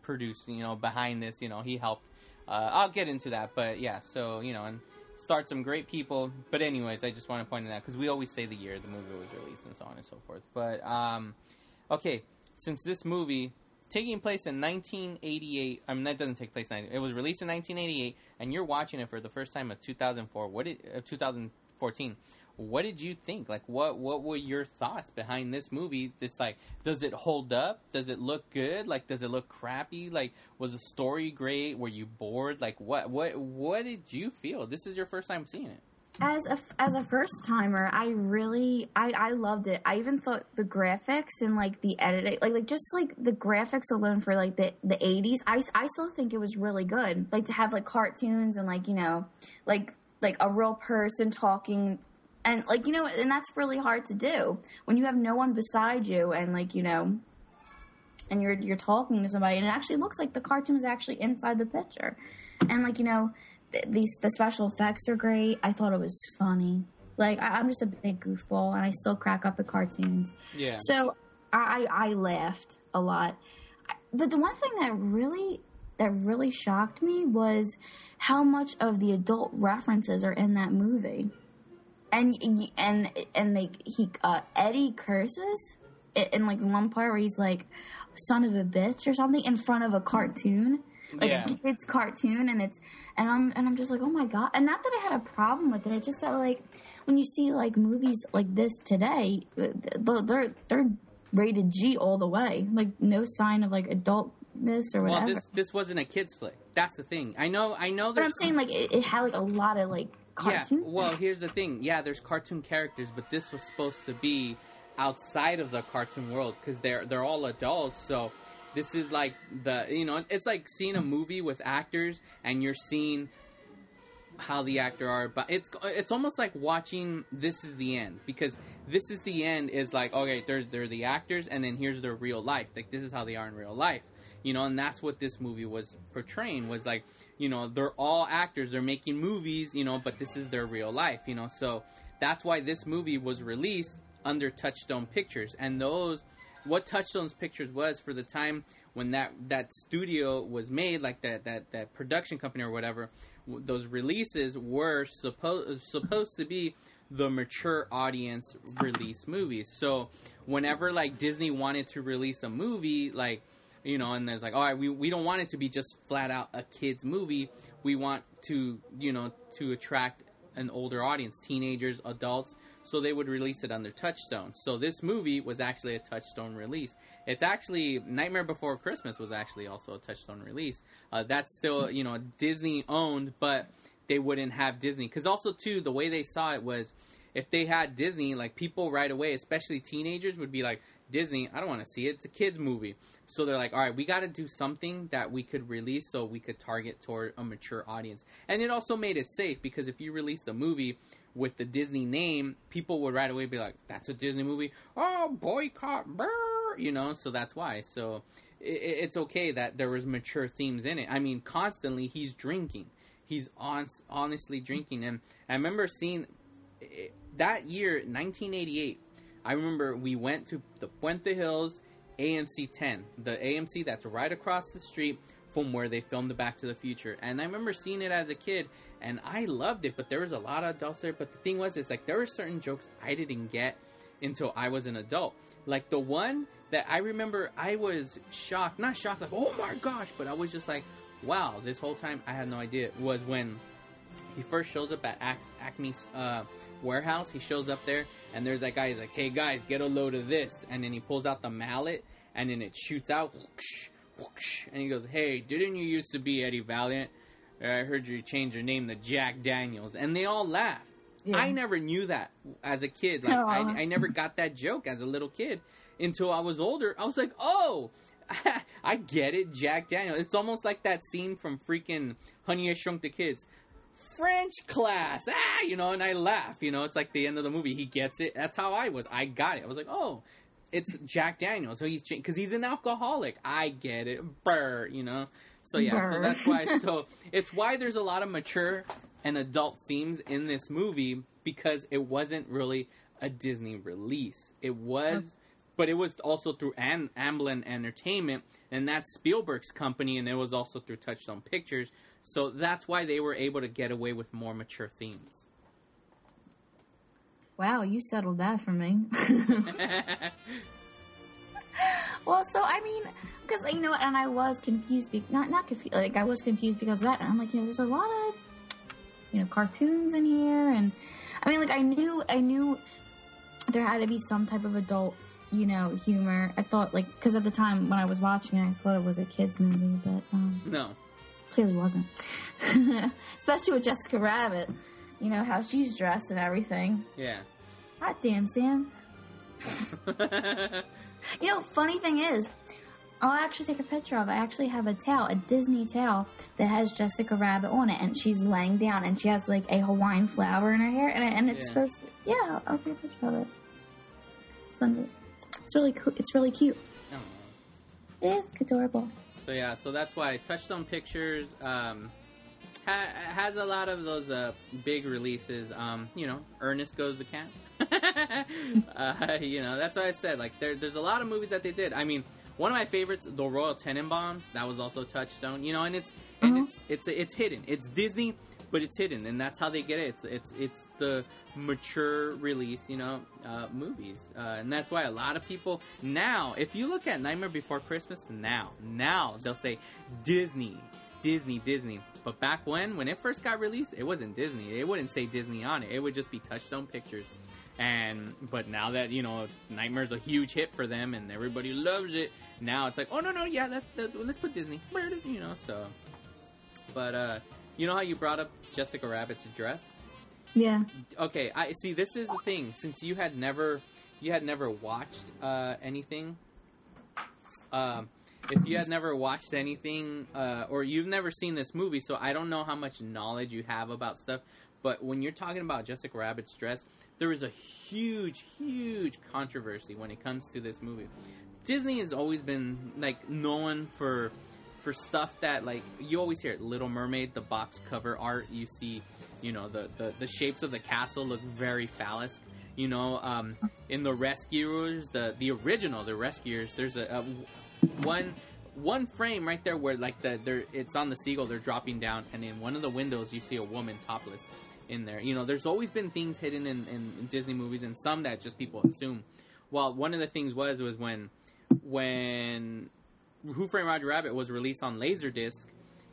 producing you know behind this you know he helped uh, I'll get into that but yeah so you know and start some great people. But anyways I just want to point it out because we always say the year the movie was released and so on and so forth. But um, okay since this movie taking place in 1988 I mean that doesn't take place in 19, it was released in 1988 and you're watching it for the first time of 2004 what did uh, 2014 what did you think? Like what what were your thoughts behind this movie? This like does it hold up? Does it look good? Like does it look crappy? Like was the story great? Were you bored? Like what what what did you feel? This is your first time seeing it. As a as a first timer, I really I I loved it. I even thought the graphics and like the editing, like like just like the graphics alone for like the the eighties, I I still think it was really good. Like to have like cartoons and like you know like like a real person talking. And like you know, and that's really hard to do when you have no one beside you, and like you know, and you're you're talking to somebody, and it actually looks like the cartoon is actually inside the picture, and like you know, th- these the special effects are great. I thought it was funny. Like I, I'm just a big goofball, and I still crack up at cartoons. yeah So I I laughed a lot. I- But the one thing that really that really shocked me was how much of the adult references are in that movie. And and and like he uh, Eddie curses in like one part where he's like son of a bitch or something in front of a cartoon. Like Yeah. a kid's cartoon and it's and I'm and I'm just like, oh my god. And not that I had a problem with it, it's just that like when you see like movies like this today, th- th- they're they're rated G all the way. Like no sign of like adultness or whatever. well this this wasn't a kids flick that's the thing i know i know but I'm saying like it, it had like a lot of like cartoon. Yeah, well, here's the thing. Yeah, there's cartoon characters, but this was supposed to be outside of the cartoon world because they're they're all adults. So this is like the you know it's like seeing a mm. movie with actors and you're seeing how the actor are but it's it's almost like watching this is the end because this is the end is like okay there's they're the actors and then here's their real life like this is how they are in real life you know and that's what this movie was portraying was like you know they're all actors they're making movies you know but this is their real life you know. So that's why this movie was released under touchstone pictures. And those what touchstone's pictures was for the time when that that studio was made like that that that production company or whatever those releases were supposed supposed to be the mature audience release movies. So whenever like disney wanted to release a movie like you know and there's like all right we, we don't want it to be just flat out a kids movie. We want to you know to attract an older audience teenagers adults so they would release it under touchstone. So this movie was actually a touchstone release. It's actually nightmare before christmas was actually also a touchstone release. Uh, that's still you know disney owned but they wouldn't have disney. Because also too the way they saw it was if they had disney like people right away especially teenagers would be like disney i don't want to see it. It's a kids movie so they're like all right we got to do something that we could release so we could target toward a mature audience and it also made it safe because if you release the movie with the disney name people would right away be like that's a disney movie oh boycott brr, you know so that's why so it, it's okay that there was mature themes in it. I mean, constantly he's drinking. He's on, honestly drinking, and I remember seeing eh, that year, 1988. I remember we went to the Puente Hills AMC 10, the AMC that's right across the street from where they filmed the Back to the Future. And I remember seeing it as a kid, and I loved it. But there was a lot of adults there. But the thing was, it's like there were certain jokes I didn't get until I was an adult. Like the one that I remember, I was shocked, not shocked, like oh my gosh, but I was just like, wow, this whole time I had no idea. Was when he first shows up at Ac- Acme's uh, warehouse. He shows up there, and there's that guy. He's like, "Hey guys, get a load of this," and then he pulls out the mallet, and then it shoots out, whoosh, whoosh, and he goes, "Hey, didn't you used to be Eddie Valiant? Uh, I heard you change your name to Jack Daniels," and they all laugh. Yeah. I never knew that as a kid. Like, I, I never got that joke as a little kid until I was older. I was like, "Oh." I get it, Jack Daniels. It's almost like that scene from freaking Honey I Shrunk the Kids. French class, ah, you know, and I laugh, you know, it's like the end of the movie. He gets it. That's how I was. I got it. I was like, oh, it's Jack Daniels. So he's because he's an alcoholic. I get it. Brr, you know. So yeah, so that's why. So it's why there's a lot of mature and adult themes in this movie because it wasn't really a Disney release. It was, but it was also through Am- Amblin Entertainment, and that's Spielberg's company, and it was also through Touchstone Pictures. So that's why they were able to get away with more mature themes. Wow, you settled that for me. well, so I mean, because you know, and I was confused. Be- not not confused. Like I was confused because of that. And I'm like, you know, there's a lot of you know cartoons in here, and I mean, like I knew I knew there had to be some type of adult you know humor. I thought like because at the time when I was watching it, I thought it was a kids movie, but um, no, clearly wasn't. Especially with Jessica Rabbit. You know how she's dressed and everything. yeah. God damn, Sam. You know, funny thing is, I'll actually take a picture of. it. I actually have a towel, a Disney towel that has Jessica Rabbit on it, and she's laying down, and she has like a Hawaiian flower in her hair, and, and it's Yeah. supposed. To, yeah, I'll take a picture of it. It's, it's really cool. It's really cute. Oh. It's adorable. So yeah, so that's why Touchstone Pictures um, ha- has a lot of those uh, big releases. Um, you know, Ernest Goes to Camp. uh, you know, that's why I said like there, there's a lot of movies that they did. I mean, one of my favorites, The Royal Tenenbaums, that was also Touchstone. You know, and it's and Mhm. it's it's it's hidden. It's Disney, but it's hidden, and that's how they get it. It's it's it's the mature release, you know, uh, movies, uh, and that's why a lot of people now, if you look at Nightmare Before Christmas, now now they'll say Disney, Disney, Disney. But back when when it first got released, it wasn't Disney. It wouldn't say Disney on it. It would just be Touchstone Pictures. And but now that you know Nightmare's a huge hit for them and everybody loves it, now it's like, oh no no yeah, that's, that, let's put Disney, you know. So, but uh, you know how you brought up Jessica Rabbit's dress? Yeah. Okay, I see. This is the thing. Since you had never, you had never watched uh, anything. Um, if you had never watched anything, uh, or you've never seen this movie, so I don't know how much knowledge you have about stuff. But when you're talking about Jessica Rabbit's dress, there is a huge, huge controversy when it comes to this movie. Disney has always been like known for for stuff that like you always hear it. Little Mermaid, the box cover art, you see, you know, the the, the shapes of the castle look very phallus. You know, um, in the Rescuers, the the original, the Rescuers, there's a, a one one frame right there where like the there it's on the seagull they're dropping down and in one of the windows you see a woman topless in there you know there's always been things hidden in, in, in disney movies and some that just people assume well one of the things was was when when who framed roger rabbit was released on laserdisc.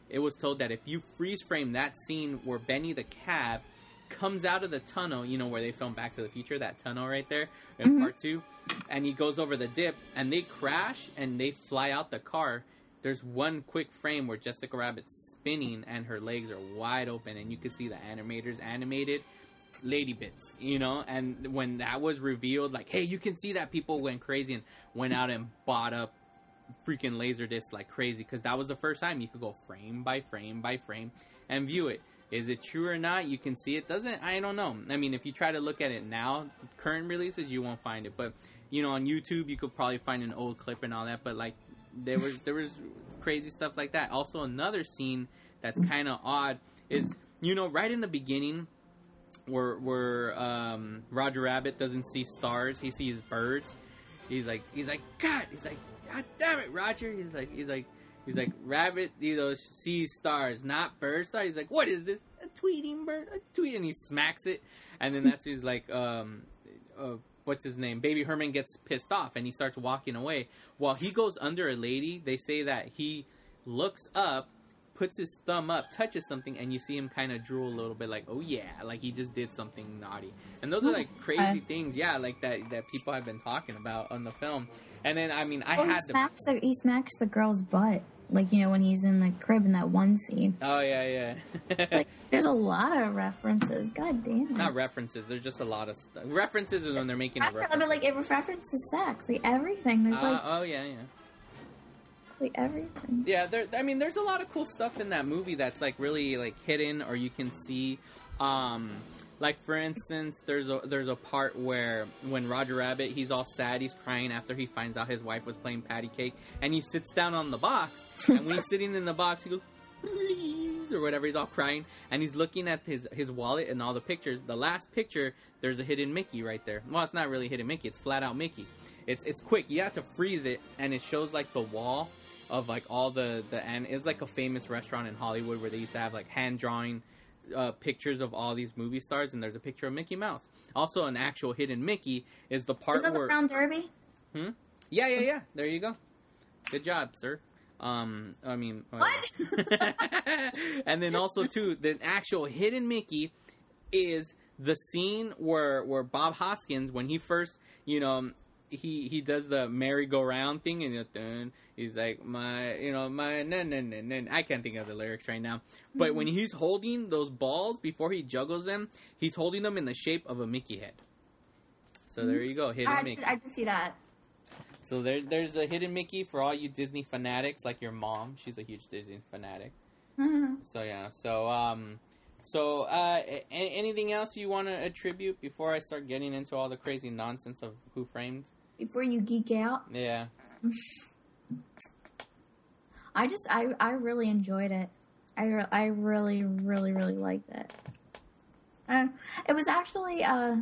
It was told that if you freeze frame that scene where benny the cab comes out of the tunnel you know where they filmed back to the future that tunnel right there in mm-hmm. part two and he goes over the dip and they crash and they fly out the car there's one quick frame where jessica rabbit's spinning and her legs are wide open and you can see the animators animated lady bits you know? And when that was revealed like hey you can see that people went crazy and went out and bought up freaking laserdisc like crazy because that was the first time you could go frame by frame by frame and view it is it true or not? You can see it. Doesn't I don't know. I mean, if you try to look at it now, current releases, you won't find it. But you know, on YouTube, you could probably find an old clip and all that. But like, there was there was crazy stuff like that. Also, another scene that's kind of odd is you know right in the beginning where where um, Roger Rabbit doesn't see stars, he sees birds. He's like he's like God, he's like God damn it, Roger. He's like he's like he's like Rabbit, you know, sees stars, not bird stars. He's like, what is this? A tweeting bird? A tweet, and he smacks it, and then that's his like um. Uh, what's his name? Baby Herman gets pissed off and he starts walking away. While he goes under a lady, they say that he looks up, puts his thumb up, touches something, and you see him kind of drool a little bit, like, "Oh yeah," like he just did something naughty. And those are like crazy Okay. things, yeah, like that that people have been talking about on the film. And then I mean, I Oh, he had to. smacks the he smacks the girl's butt, like you know when he's in the crib in that one scene. Oh yeah, yeah. Like, there's a lot of references. God damn. It's not references. There's just a lot of stuff. References is when they're making a I, reference. but like it references sex, like everything. There's Uh, like oh yeah, yeah. Like everything. Yeah, there. I mean, there's a lot of cool stuff in that movie that's like really like hidden, or you can see. Um, like for instance, there's a there's a part where when Roger Rabbit he's all sad, he's crying after he finds out his wife was playing patty cake, and he sits down on the box, and when he's sitting in the box, he goes. Please, or whatever, he's all crying, and he's looking at his his wallet and all the pictures. The last picture, there's a hidden Mickey right there. Well, it's not really hidden Mickey; it's flat out Mickey. It's it's quick. You have to freeze it, and it shows like the wall of like all the the and it's like a famous restaurant in Hollywood where they used to have like hand drawing uh, pictures of all these movie stars, and there's a picture of Mickey Mouse. Also, an actual hidden Mickey is the part Is that the where Brown Derby? yeah, yeah, yeah. There you go. Good job, sir. Um, I mean, What? and then also too, the actual hidden Mickey is the scene where where Bob Hoskins, when he first, you know, he he does the merry-go-round thing, and he's like, my, you know, my, no, no, no, no. I can't think of the lyrics right now. But when he's holding those balls before he juggles them, he's holding them in the shape of a Mickey head. So there you go, hidden I, Mickey. I did see that. So there, there's a hidden Mickey for all you Disney fanatics, like your mom. She's a huge Disney fanatic. Hmm. So yeah. So um, so uh, a- anything else you want to attribute before I start getting into all the crazy nonsense of Who Framed? Before you geek out, Yeah. I just I I really enjoyed it. I re- I really really really liked it. Uh, it was actually uh,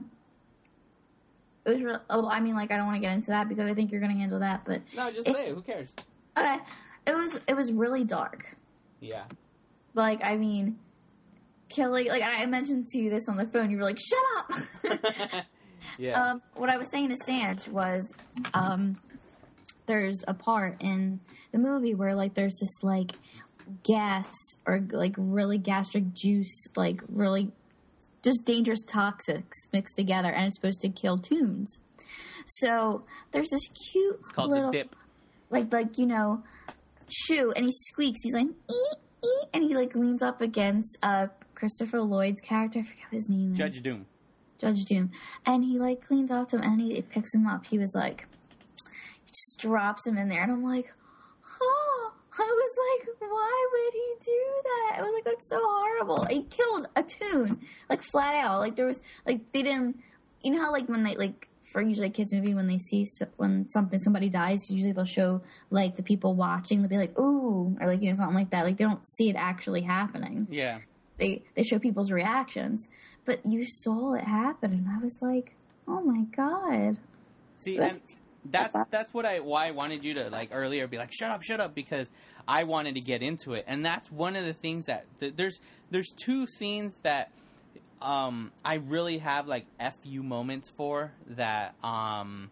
it was. Re- oh, I mean, like I don't want to get into that because I think you're going to handle that. But No, just It- say it. Who cares? okay, it was it was really dark. Yeah. Like I mean, killing. Like I mentioned to you this on the phone. You were like, "Shut up." yeah. Um, what I was saying to Sanj was, um, there's a part in the movie where like there's this like gas or like really gastric juice, like really just dangerous toxics mixed together, and it's supposed to kill tunes. So there's this cute it's called little the dip. like like you know shoe and he squeaks he's like ee, ee, and he like leans up against uh christopher lloyd's character i forget what his name is Judge Doom. Judge doom. And he like cleans off to him and he picks him up. He was like he just drops him in there. And i'm like oh i was like why would he do that? I was like that's so horrible. He killed a tune like flat out. Like there was like they didn't you know how like when they like for usually a kids movie when they see when something somebody dies usually they'll show like the people watching. They'll be like ooh or like you know something like that. Like they don't see it actually happening. Yeah. they they show people's reactions but you saw it happen and i was like oh my god. See, and that's that's what I why I wanted you to like earlier be like shut up, shut up because I wanted to get into it, and that's one of the things that th- there's there's two scenes that um I really have like fu moments for that um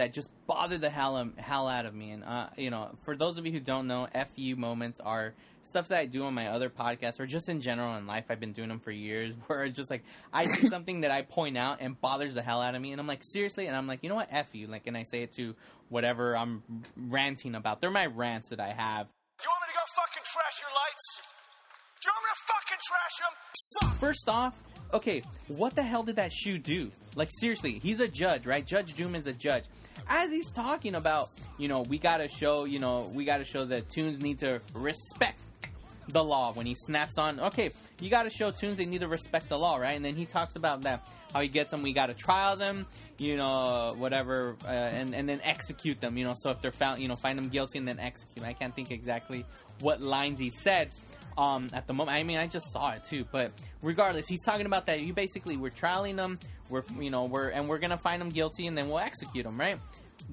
that just bother the hell hell out of me, and uh you know for those of you who don't know, fu moments are stuff that I do on my other podcasts or just in general in life. I've been doing them for years where it's just like I see something that I point out and bothers the hell out of me and I'm like seriously and I'm like, you know what, F you like and I say it to whatever I'm ranting about. They're my rants that I have. Do you want me to go fucking trash your lights? Do you want me to fucking trash them? Fuck! First off, okay, what the hell did that shoe do? Like seriously, he's a judge, right? Judge Doom is a judge. As he's talking about, you know, we gotta show, you know, we gotta show that tunes need to respect the law when he snaps on. Okay, you got to show tunes they need to respect the law, right? And then he talks about that how he gets them. We got to trial them, you know, whatever, uh, and and then execute them, you know. So if they're found, you know, find them guilty and then execute. I can't think exactly what lines he said. Um, at the moment, I mean, I just saw it too, but regardless, he's talking about that. You basically we're trialing them, we're you know we're and we're gonna find them guilty and then we'll execute them, right?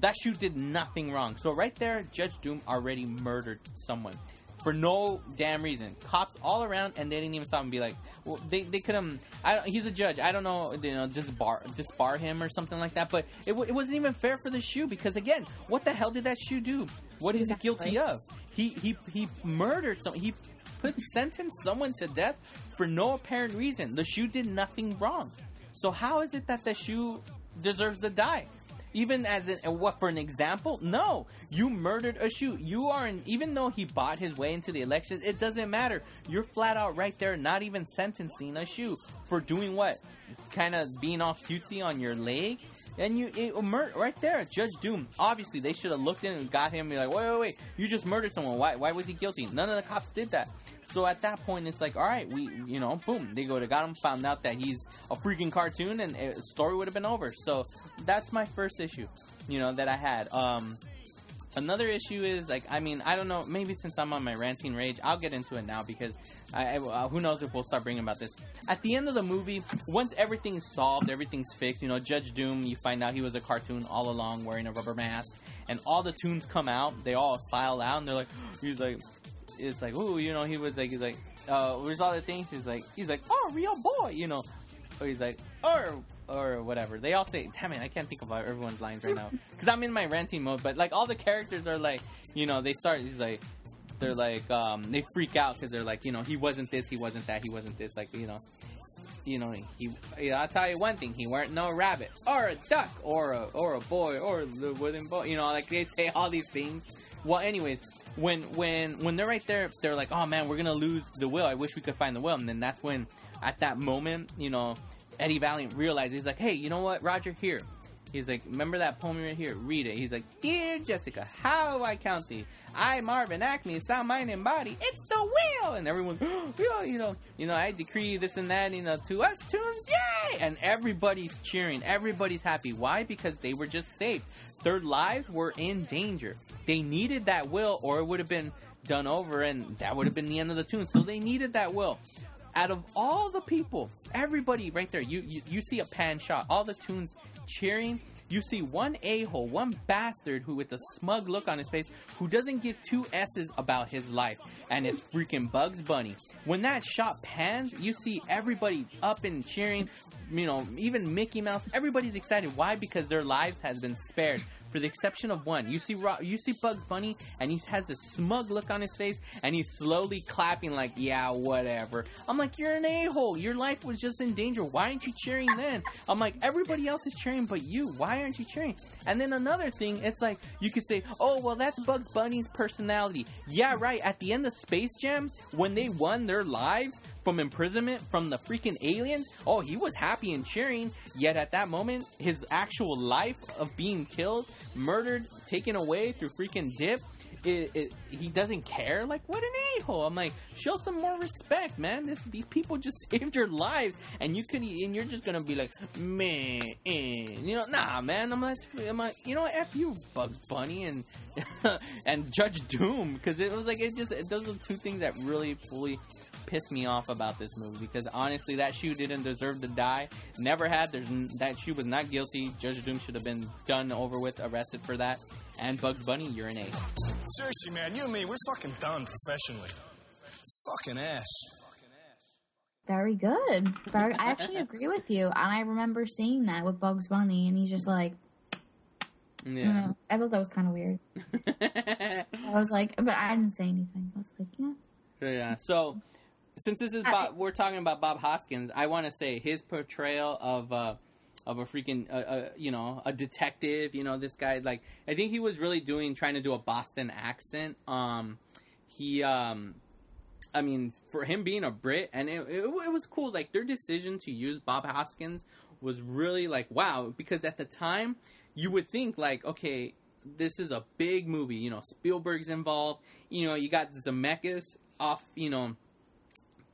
That shoot did nothing wrong. So right there, Judge Doom already murdered someone for no damn reason. Cops all around, and they didn't even stop and be like, well, they they could have. I he's a judge. I don't know, you know, disbar disbar him or something like that. But it, it wasn't even fair for the shoe because again, what the hell did that shoe do? What is he guilty of? He he he murdered someone. He put sentenced someone to death for no apparent reason. The shoe did nothing wrong. So how is it that the shoe deserves to die? Even as an what for an example? No, you murdered a shoe. You are an, even though he bought his way into the elections, it doesn't matter. You're flat out right there, not even sentencing a shoe for doing what? Kind of being all cutesy on your leg, and you it, mur- right there, Judge Doom. Obviously, they should have looked in and got him. And be like, wait, wait, wait, you just murdered someone. Why? Why was he guilty? None of the cops did that. So at that point, it's like, all right, we, you know, boom, they go to got him, found out that he's a freaking cartoon, and the story would have been over. So that's my first issue, you know, that I had. Um, another issue is like, I mean, I don't know, maybe since I'm on my ranting rage, I'll get into it now because I, I uh, who knows if we'll start bringing about this. At the end of the movie, once everything's solved, everything's fixed, you know, Judge Doom, you find out he was a cartoon all along wearing a rubber mask, and all the tunes come out, they all file out, and they're like, he's like, it's like, ooh, you know, he was like, he's like, uh, where's all the things? He's like, he's like, oh, real boy, you know, or he's like, or or whatever. They all say, damn it, I can't think about everyone's lines right now because I'm in my ranting mode. But like all the characters are like, you know, they start. Like, they're like, um, they freak out because they're like, you know, he wasn't this, he wasn't that, he wasn't this, like, you know. You know, he. I'll tell you one thing: he weren't no rabbit, or a duck, or a or a boy, or the wooden boy. You know, like they say all these things. Well, anyways, when when when they're right there, they're like, "Oh man, we're gonna lose the will. I wish we could find the will." And then that's when, at that moment, you know, Eddie Valiant realizes he's like, "Hey, you know what, Roger? Here." He's like, remember that poem right here? Read it. He's like, Dear Jessica, how I count thee. I, Marvin, Acme, sound, mind, and body. It's the will! And everyone's, oh, you know, you know, I decree this and that, you know, to us tunes, yay! And everybody's cheering. Everybody's happy. Why? Because they were just saved. Their lives were in danger. They needed that will, or it would have been done over, and that would have been the end of the tune. So they needed that will. Out of all the people, everybody right there, you you, you see a pan shot. All the tunes cheering. You see one a hole, one bastard who, with a smug look on his face, who doesn't give two s's about his life, and it's freaking Bugs Bunny. When that shot pans, you see everybody up and cheering. You know, even Mickey Mouse. Everybody's excited. Why? Because their lives has been spared for the exception of one. You see, you see Bugs Bunny, and he has a smug look on his face, and he's slowly clapping like, "Yeah, whatever." I'm like, "You're an a-hole. Your life was just in danger. Why aren't you cheering then?" I'm like, "Everybody else is cheering, but you. Why aren't you cheering?" And then another thing, it's like you could say, "Oh, well, that's Bugs Bunny's personality." Yeah, right. At the end of Space Jam, when they won their lives from imprisonment from the freaking aliens, oh, he was happy and cheering. Yet at that moment, his actual life of being killed, murdered, taken away through freaking dip, it, it, he doesn't care. Like, what an a hole! I'm like, show some more respect, man. This, these people just saved your lives, and you could, and you're just gonna be like, man, you know, nah, man. I'm like, I'm like, you know, f you, Bugs Bunny, and and Judge Doom, because it was like, it just, it, those are two things that really fully pissed me off about this movie because honestly, that shoe didn't deserve to die. Never had. There's n- that shoe was not guilty. Judge Doom should have been done over with, arrested for that. And Bugs Bunny, you're an A. Seriously, man, you and me, we're fucking done professionally. Fucking ass. Very good. Very, I actually agree with you. And I remember seeing that with Bugs Bunny, and he's just like, Yeah. uh, I thought that was kind of weird. I was like, but I didn't say anything. I was like, yeah. yeah. So, since this is Bob, we're talking about Bob Hoskins, I want to say his portrayal of uh, of a freaking uh, uh, you know a detective. You know, this guy like I think he was really doing trying to do a Boston accent. Um, he um. I mean, for him being a Brit, and it, it, it was cool. Like their decision to use Bob Hoskins was really like wow, because at the time you would think like, okay, this is a big movie. You know, Spielberg's involved. You know, you got Zemeckis. off, you know,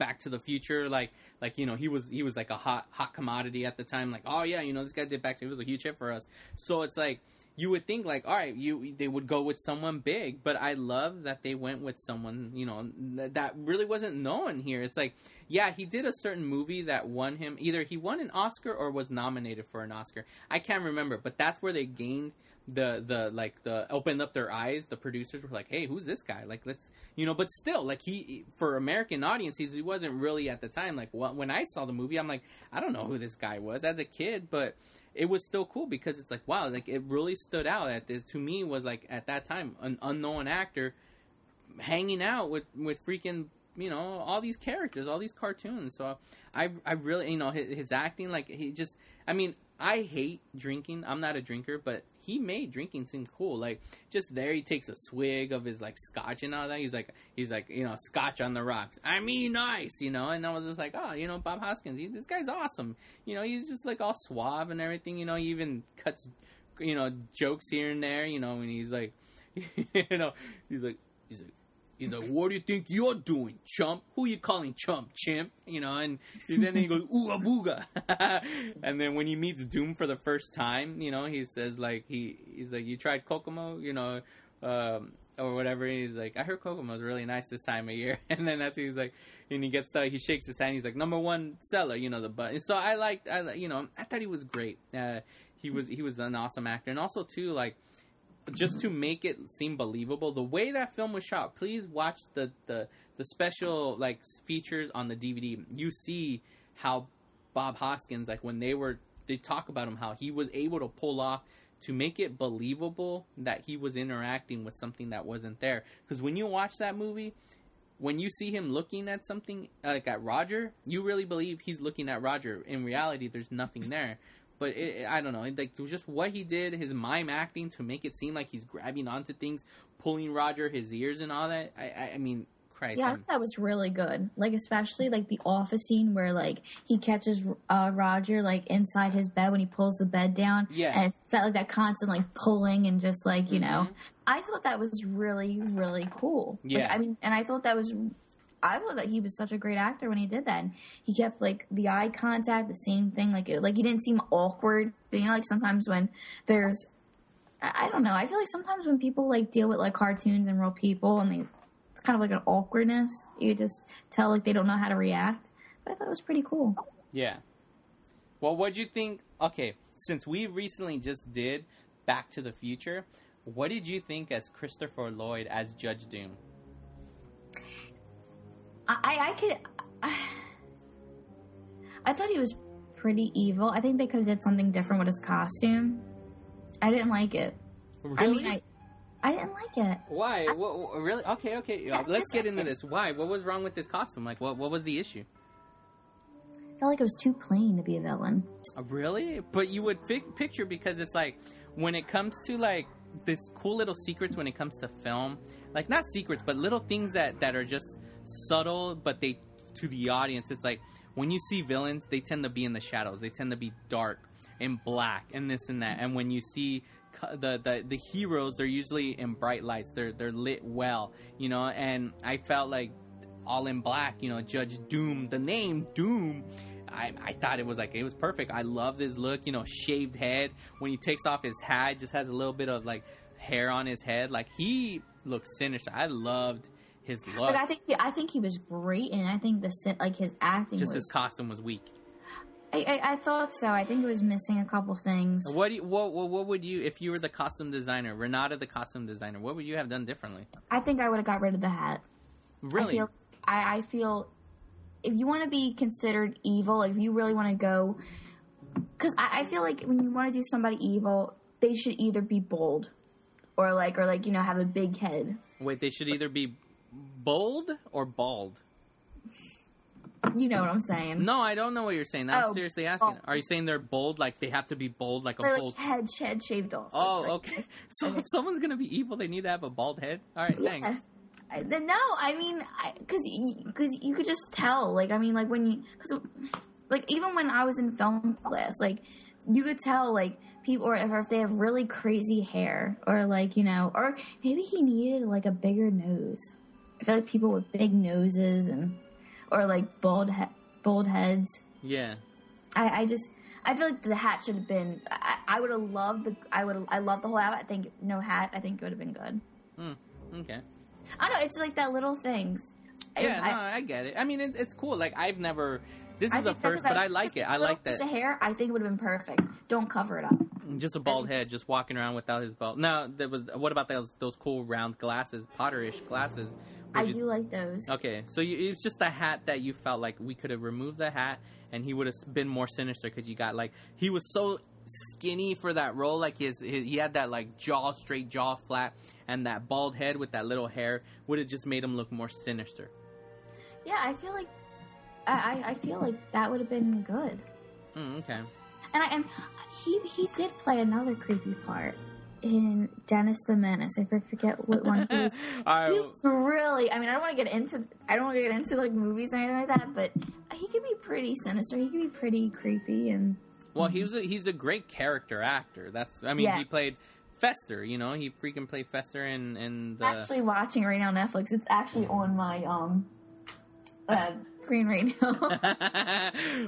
Back to the Future, like like you know he was he was like a hot hot commodity at the time. Like oh yeah, you know this guy did Back to it was a huge hit for us. So it's like you would think like all right you they would go with someone big but i love that they went with someone you know that really wasn't known here it's like yeah he did a certain movie that won him either he won an oscar or was nominated for an oscar i can't remember but that's where they gained the the like the opened up their eyes the producers were like hey who's this guy like let's you know but still like he for american audiences he wasn't really at the time like when i saw the movie i'm like i don't know who this guy was as a kid but it was still cool because it's like wow, like it really stood out. At this to me was like at that time an unknown actor hanging out with with freaking you know all these characters, all these cartoons. So I I really you know his, his acting like he just I mean I hate drinking. I'm not a drinker, but he made drinking seem cool. Like just there, he takes a swig of his like scotch and all that. He's like, he's like, you know, scotch on the rocks. I mean, nice, you know. And I was just like, oh, you know, Bob Hoskins, he, this guy's awesome. You know, he's just like all suave and everything. You know, he even cuts, you know, jokes here and there. You know, and he's like, you know, he's like, he's like He's like, "What do you think you're doing, chump? Who are you calling chump, chimp?" You know, and, then he goes, "Ooga booga," and then when he meets Doom for the first time, you know, he says like he he's like, "You tried Kokomo?" You know, um, or whatever. He's like, "I heard Kokomo's really nice this time of year," and then that's he's like, and he gets the he shakes his hand. He's like, "Number one seller," you know, the button. So I liked, I you know, I thought he was great. Uh, he was he was an awesome actor, and also too like just to make it seem believable, the way that film was shot. Please watch the the the special like features on the DVD. You see how Bob Hoskins like when they were they talk about him how he was able to pull off to make it believable that he was interacting with something that wasn't there. Because when you watch that movie, when you see him looking at something like at Roger, you really believe he's looking at Roger. In reality, there's nothing there. But it, I don't know, like just what he did, his mime acting to make it seem like he's grabbing onto things, pulling Roger his ears and all that. I, I, I mean, Christ, yeah, that was really good. Like especially like the office scene where like he catches uh, Roger like inside his bed when he pulls the bed down. Yeah, and it's that like that constant like pulling and just like you mm-hmm. know. I thought that was really really cool. Yeah, like, I mean, and I thought that was I thought that he was such a great actor when he did that. And he kept like the eye contact, the same thing. Like like he didn't seem awkward. You know, like sometimes when there's, I, I don't know. I feel like sometimes when people like deal with like cartoons and real people, and they, it's kind of like an awkwardness. You just tell like they don't know how to react. But I thought it was pretty cool. Yeah. Well, what do you think? Okay, since we recently just did Back to the Future, what did you think as Christopher Lloyd as Judge Doom? I, I could. I, I thought he was pretty evil. I think they could have did something different with his costume. I didn't like it. Really? I mean, I, I didn't like it. Why? I, what, really? Okay, okay. Yeah, Let's get into this. Why? What was wrong with this costume? Like, what? What was the issue? I felt like it was too plain to be a villain. Uh, really? But you would fi- picture because it's like when it comes to like this cool little secrets when it comes to film, like not secrets, but little things that that are just subtle, but they to the audience, it's like when you see villains, they tend to be in the shadows. They tend to be dark and black and this and that. And when you see the, the the heroes, they're usually in bright lights. They're they're lit well, you know. And I felt like all in black, you know, Judge Doom, the name Doom. I, I thought it was like it was perfect. I loved his look, you know, shaved head. When he takes off his hat, just has a little bit of like hair on his head. Like he looks sinister. I loved his look. But I think I think he was great, and I think the like his acting. Just was, his costume was weak. I, I, I, thought so. I think it was missing a couple things. What do you, what, what, what would you if you were the costume designer, Renata the costume designer? What would you have done differently? I think I would have got rid of the hat. Really? I feel, I, I feel if you want to be considered evil, like if you really want to go, because I, I feel like when you want to do somebody evil, they should either be bold, or like, or like you know, have a big head. Wait, they should either be bold or bald? You know what I'm saying? No, I don't know what you're saying. I'm oh, seriously asking. Oh. Are you saying they're bold? Like they have to be bold, like a like bold head, head shaved off. Oh, like, okay. So if someone's gonna be evil, they need to have a bald head. All right, thanks. Yeah. No, I mean, because because you could just tell. Like, I mean, like when you because like even when I was in film class, like you could tell like people or if, or if they have really crazy hair or like you know or maybe he needed like a bigger nose I feel like people with big noses and or like bald he- bald heads. Yeah. I, I just I feel like the hat should have been. I, I would have loved the. I would. I love the whole outfit. I think no hat. I think it would have been good. Hmm, okay. I don't know. It's like that little things. Yeah, I, no, I get it. I mean, it, it's cool. Like I've never. This I is the first, but I like, like it. I like piece that. of hair. I think it would have been perfect. Don't cover it up. Just a bald head, just walking around without his bald. Now, there was. What about those those cool round glasses, Potterish glasses? I you- do like those. Okay, so you, it's just the hat that you felt like we could have removed the hat, and he would have been more sinister because you got like he was so skinny for that role. Like his, his he had that like jaw straight, jaw flat, and that bald head with that little hair would have just made him look more sinister. Yeah, I feel like I, I I feel like that would have been good. Mm, okay. And I, and he he did play another creepy part in Dennis the Menace. I forget what one he was. All He was really. I mean, I don't want to get into. I don't want to get into like movies or anything like that. But he could be pretty sinister. He could be pretty creepy. And Well, he was a, he's a great character actor. That's I mean Yeah. he played Fester. You know he freaking played Fester in in the. actually watching it right now on Netflix. It's actually on my um uh, screen right now.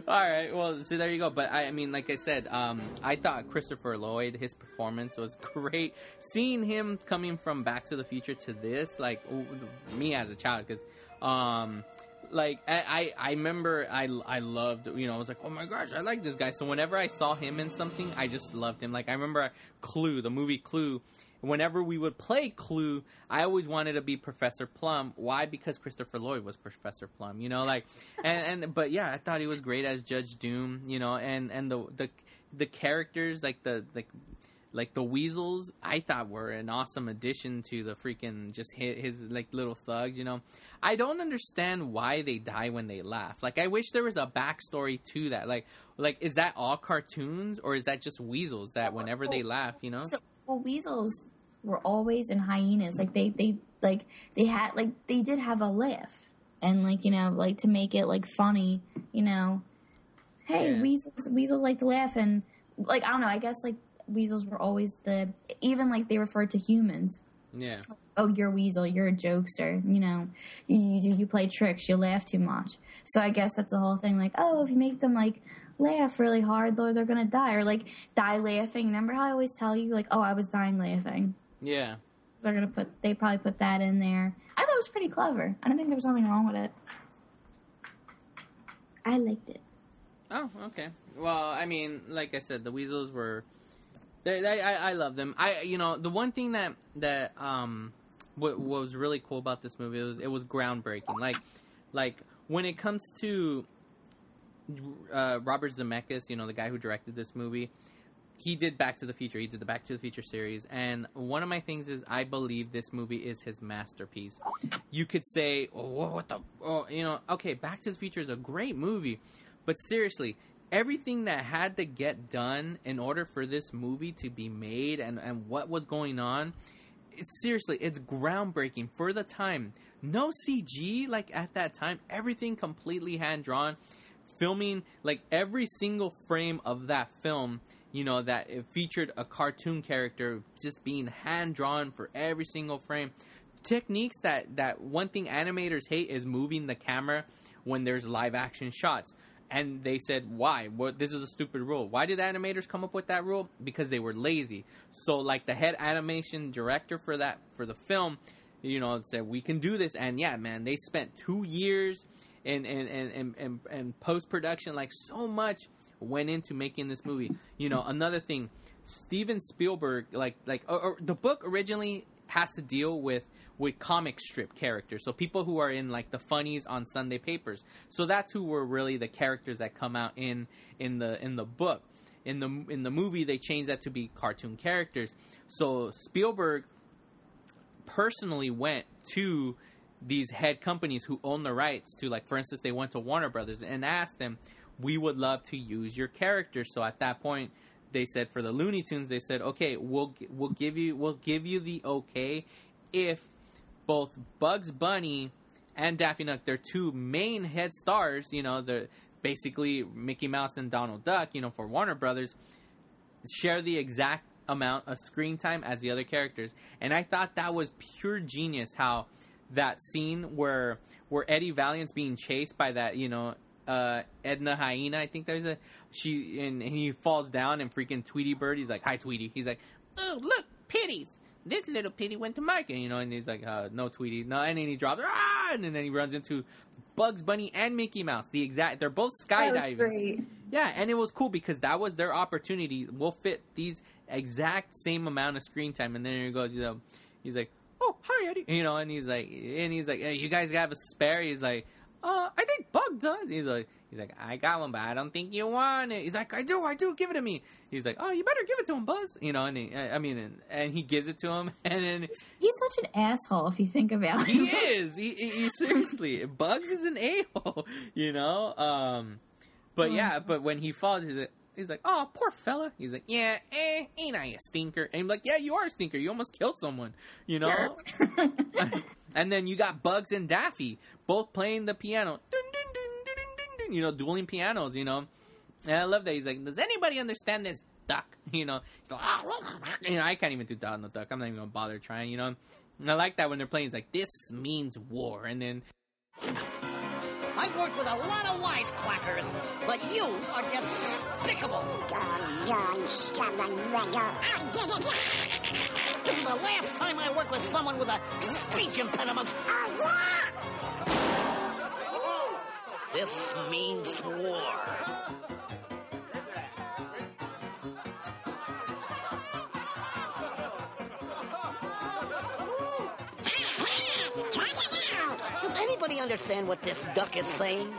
All right. Well, so there you go. But I, I mean, like I said, um, I thought Christopher Lloyd, his performance was great. Seeing him coming from Back to the Future to this, like ooh, me as a child, because, um, like I, I, I remember I, I loved, you know, I was like, oh my gosh, I like this guy. So whenever I saw him in something, I just loved him. Like I remember Clue, the movie Clue. Whenever we would play Clue, I always wanted to be Professor Plum. Why? Because Christopher Lloyd was Professor Plum. You know, like, and and but yeah, I thought he was great as Judge Doom. You know, and and the the the characters like the like like the weasels i thought were an awesome addition to the freaking just his, his like little thugs you know i don't understand why they die when they laugh like i wish there was a backstory to that like like is that all cartoons or is that just weasels that whenever they laugh you know so well, weasels were always in hyenas. Like they they like they had like they did have a laugh and like you know like to make it like funny. You know, hey Yeah. weasels weasels like to laugh and like I don't know. I guess like weasels were always the even like they referred to humans. yeah oh, you're a weasel, you're a jokester, you know, you, you you play tricks, you laugh too much. So I guess that's the whole thing. Like, oh, if you make them like laugh really hard, though, they're gonna die, or like die laughing. Remember how I always tell you, like, oh, I was dying laughing. yeah They're gonna put, they probably put that in there. I thought it was pretty clever. I don't think there was something wrong with it. I liked it. Oh, okay. Well, I mean, like I said, the weasels were. They, they, I, I love them. I, you know, the one thing that that um, what, what was really cool about this movie was it was groundbreaking. Like, like when it comes to uh, Robert Zemeckis, you know, the guy who directed this movie, he did Back to the Future. He did the Back to the Future series, and one of my things is I believe this movie is his masterpiece. You could say, "Oh, what the?" Oh, you know, okay, Back to the Future is a great movie, but seriously, everything that had to get done in order for this movie to be made, and and what was going on, it's seriously, it's groundbreaking for the time. No CG, like at that time, everything completely hand drawn filming like every single frame of that film you know that it featured a cartoon character just being hand drawn for every single frame. Techniques that that one thing animators hate is moving the camera when there's live action shots. And they said why? What this is a stupid rule. Why did animators come up with that rule? Because they were lazy. So like the head animation director for that for the film you know said we can do this. And yeah man they spent two years in in in, in, in, in post production like so much went into making this movie. You know another thing steven spielberg like like or, or the book originally has to deal with with comic strip characters. So people who are in like the funnies on sunday papers. So that's who were really the characters that come out in in the in the book. In the in the movie they changed that to be cartoon characters. So spielberg personally went to these head companies who own the rights to like for instance they went to Warner Brothers and asked them we would love to use your characters so at that point they said for the Looney Tunes they said okay we'll we'll give you we'll give you the okay if both Bugs Bunny and Daffy Duck their two main head stars you know the basically Mickey Mouse and Donald Duck you know for Warner Brothers share the exact amount of screen time as the other characters. And I thought that was pure genius how that scene where where Eddie Valiant's being chased by that you know uh, Edna Hyena. I think there's a she and, and he falls down and freaking Tweety Bird. He's like, "Hi, Tweety." He's like, "Oh, look, pitties." This little pitty went to market, you know, and he's like, uh, "No, Tweety, no," and then he drops, ah, and then he runs into Bugs Bunny and Mickey Mouse. The exact, they're both skydiving. Yeah, and it was cool because that was their opportunity. We'll fit these exact same amount of screen time, and then he goes, you know, he's like, "Oh, hi, Eddie," you know, and he's like, and he's like, hey, "You guys have a spare?" He's like, "Uh, I think Bug does." He's like, he's like, "I got one, but I don't think you want it." He's like, "I do, I do. Give it to me." He's like, "Oh, you better give it to him, Bugs." You know, and he, I I mean, and, and he gives it to him, and then He's such an asshole if you think about it. he is. He, he, he seriously, Bugs is an a hole. You know. Um, but yeah, but when he falls, he's like, he's like, "Oh, poor fella." He's like, "Yeah, eh, ain't I a stinker?" And I'm like, "Yeah, you are a stinker. You almost killed someone." You know. and then you got Bugs and Daffy both playing the piano. Dun, dun, dun, You know, dueling pianos. You know. And I love that. He's like, "Does anybody understand this?" Duck, you know, like, "Ah, rah, rah, rah." you know, I can't even do Donald Duck. I'm not even gonna bother trying, you know. And I like that when they're playing. It's like this means war, and then I've worked with a lot of wisecrackers, but you are despicable. Dum dum stubborn. I did it! This is the last time I work with someone with a speech impediment. This means war. Anybody understand what this duck is saying?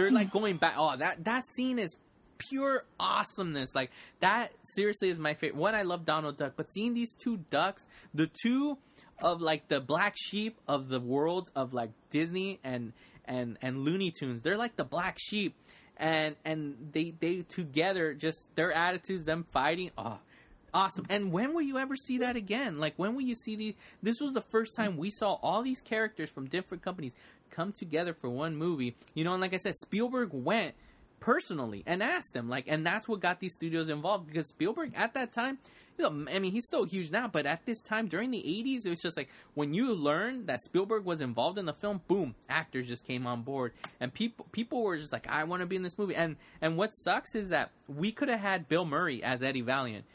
They're like hmm. going back. Oh, that that scene is pure awesomeness. Like that seriously is my favorite. One, I love Donald Duck, but seeing these two ducks, the two of like the black sheep of the world of like Disney and and and Looney Tunes, they're like the black sheep, and and they they together just their attitudes, them fighting. Oh, awesome and when will you ever see that again like when will you see the this was the first time we saw all these characters from different companies come together for one movie you know and like i said spielberg went personally and asked them like and that's what got these studios involved because spielberg at that time you know i mean he's still huge now but at this time during the 80s it was just like when you learned that spielberg was involved in the film boom actors just came on board. And people people were just like i want to be in this movie. And and what sucks is that we could have had bill murray as eddie valiant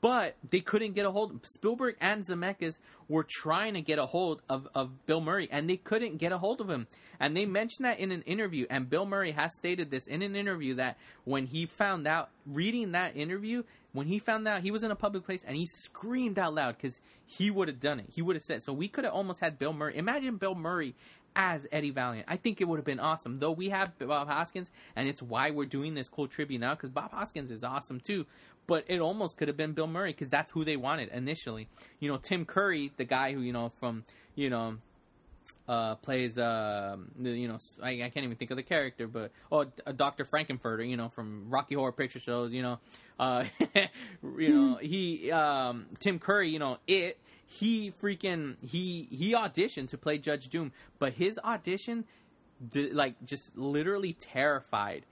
but they couldn't get a hold. Of Spielberg and Zemeckis were trying to get a hold of, of Bill Murray, and they couldn't get a hold of him. And they mentioned that in an interview, and Bill Murray has stated this in an interview that when he found out, reading that interview, when he found out he was in a public place and he screamed out loud because he would have done it. He would have said, so we could have almost had Bill Murray. Imagine Bill Murray as Eddie Valiant. I think it would have been awesome. Though we have Bob Hoskins, and it's why we're doing this cool tribute now because Bob Hoskins is awesome too. But it almost could have been Bill Murray because that's who they wanted initially. You know, Tim Curry, the guy who you know from you know uh, plays uh, you know I, I can't even think of the character, but oh Doctor Frank-N-Furter, you know from Rocky Horror Picture Shows, you know, uh, you know he um, Tim Curry, you know it he freaking he he auditioned to play Judge Doom, but his audition di- like just literally terrified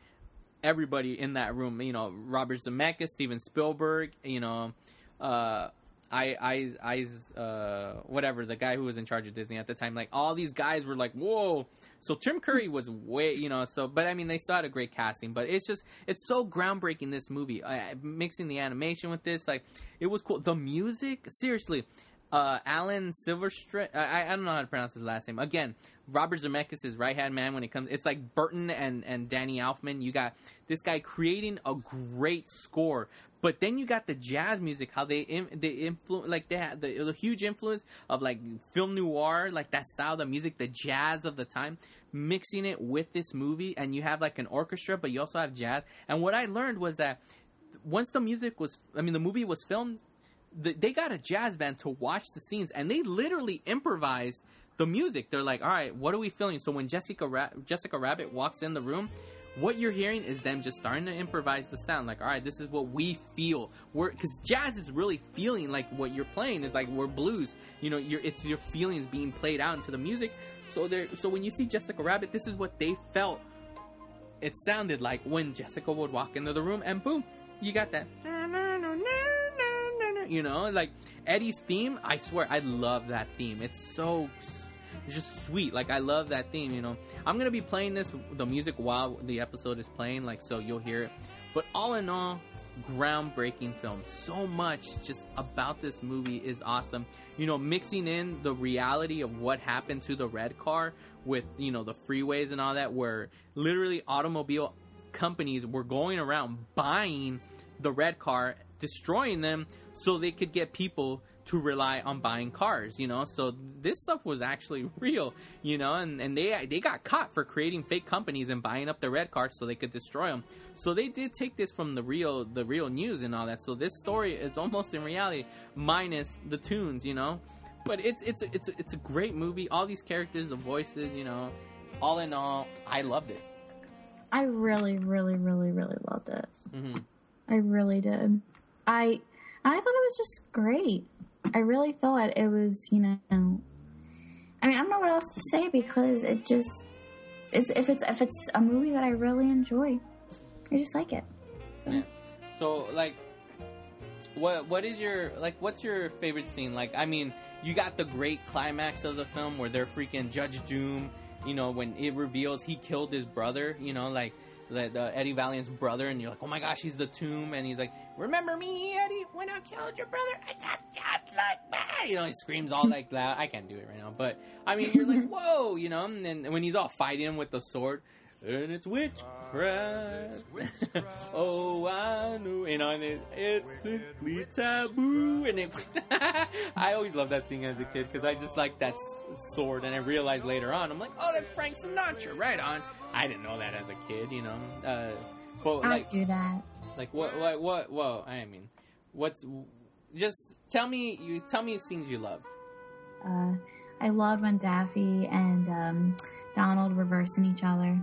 everybody in that room. You know, Robert Zemeckis, Steven Spielberg, you know, uh, I, I, I, uh, whatever the guy who was in charge of Disney at the time. Like all these guys were like, whoa. So Tim Curry was way, you know. So, but I mean, they still had a great casting. But it's just, it's so groundbreaking. This movie, mixing the animation with this, like, it was cool. The music, seriously, uh, Alan Silvestri. I, I don't know how to pronounce his last name. Again, Robert Zemeckis' is right hand man when it comes. It's like Burton and and Danny Elfman. You got this guy creating a great score, but then you got the jazz music. How they in, they influence like they had the, the huge influence of like film noir, like that style, the music, the jazz of the time. Mixing it with this movie, and you have like an orchestra, but you also have jazz. And what I learned was that once the music was, I mean, the movie was filmed, the, they got a jazz band to watch the scenes, and they literally improvised the music. They're like, "All right, what are we feeling?" So when Jessica Ra- Jessica Rabbit walks in the room, what you're hearing is them just starting to improvise the sound. Like, all right, this is what we feel. We're because jazz is really feeling like what you're playing is like we're blues. You know, it's your feelings being played out into the music. So there, so when you see Jessica Rabbit, this is what they felt. It sounded like when Jessica would walk into the room, and boom, you got that. You know, like Eddie's theme. I swear, I love that theme. It's so it's just sweet. Like I love that theme. You know, I'm gonna be playing this the music while the episode is playing, like so you'll hear it. But all in all, groundbreaking film. So much just about this movie is awesome. You know, mixing in the reality of what happened to the red car with you know the freeways and all that, where literally automobile companies were going around buying the red car, destroying them so they could get people to rely on buying cars, you know. So this stuff was actually real, you know, and, and they they got caught for creating fake companies and buying up the red cars so they could destroy them. So they did take this from the real the real news and all that. So this story is almost in reality minus the tunes, you know. But it's it's it's it's a great movie. All these characters, the voices, you know. All in all, I loved it. I really, really, really, really loved it. hmm I really did. I I thought it was just great. I really thought it was, you know. I mean, I don't know what else to say because it just it's if it's if it's a movie that I really enjoy, I just like it. So Yeah. So like, what what is your like? What's your favorite scene? Like, I mean, you got the great climax of the film where they're freaking Judge Doom. You know, when it reveals he killed his brother. You know, like the, the Eddie Valiant's brother, and you're like, oh my gosh, he's the Toon, and he's like, remember me, Eddie, when I killed your brother? I talked just like that. You know, he screams all like loud. I can't do it right now, but I mean, you're like, whoa, you know, and then when he's all fighting him with the sword. And it's witchcraft. oh, I know. You know, and it, it's simply taboo. And it, I always loved that scene as a kid because I just like that sword. And I realized later on, I'm like, oh, that's Frank Sinatra, right on. I didn't know that as a kid, you know. Uh, but I like, do that. Like what, what, what? Whoa! I mean, what's? Just tell me. You tell me scenes you love. Uh, I loved when Daffy and um, Donald were versing each other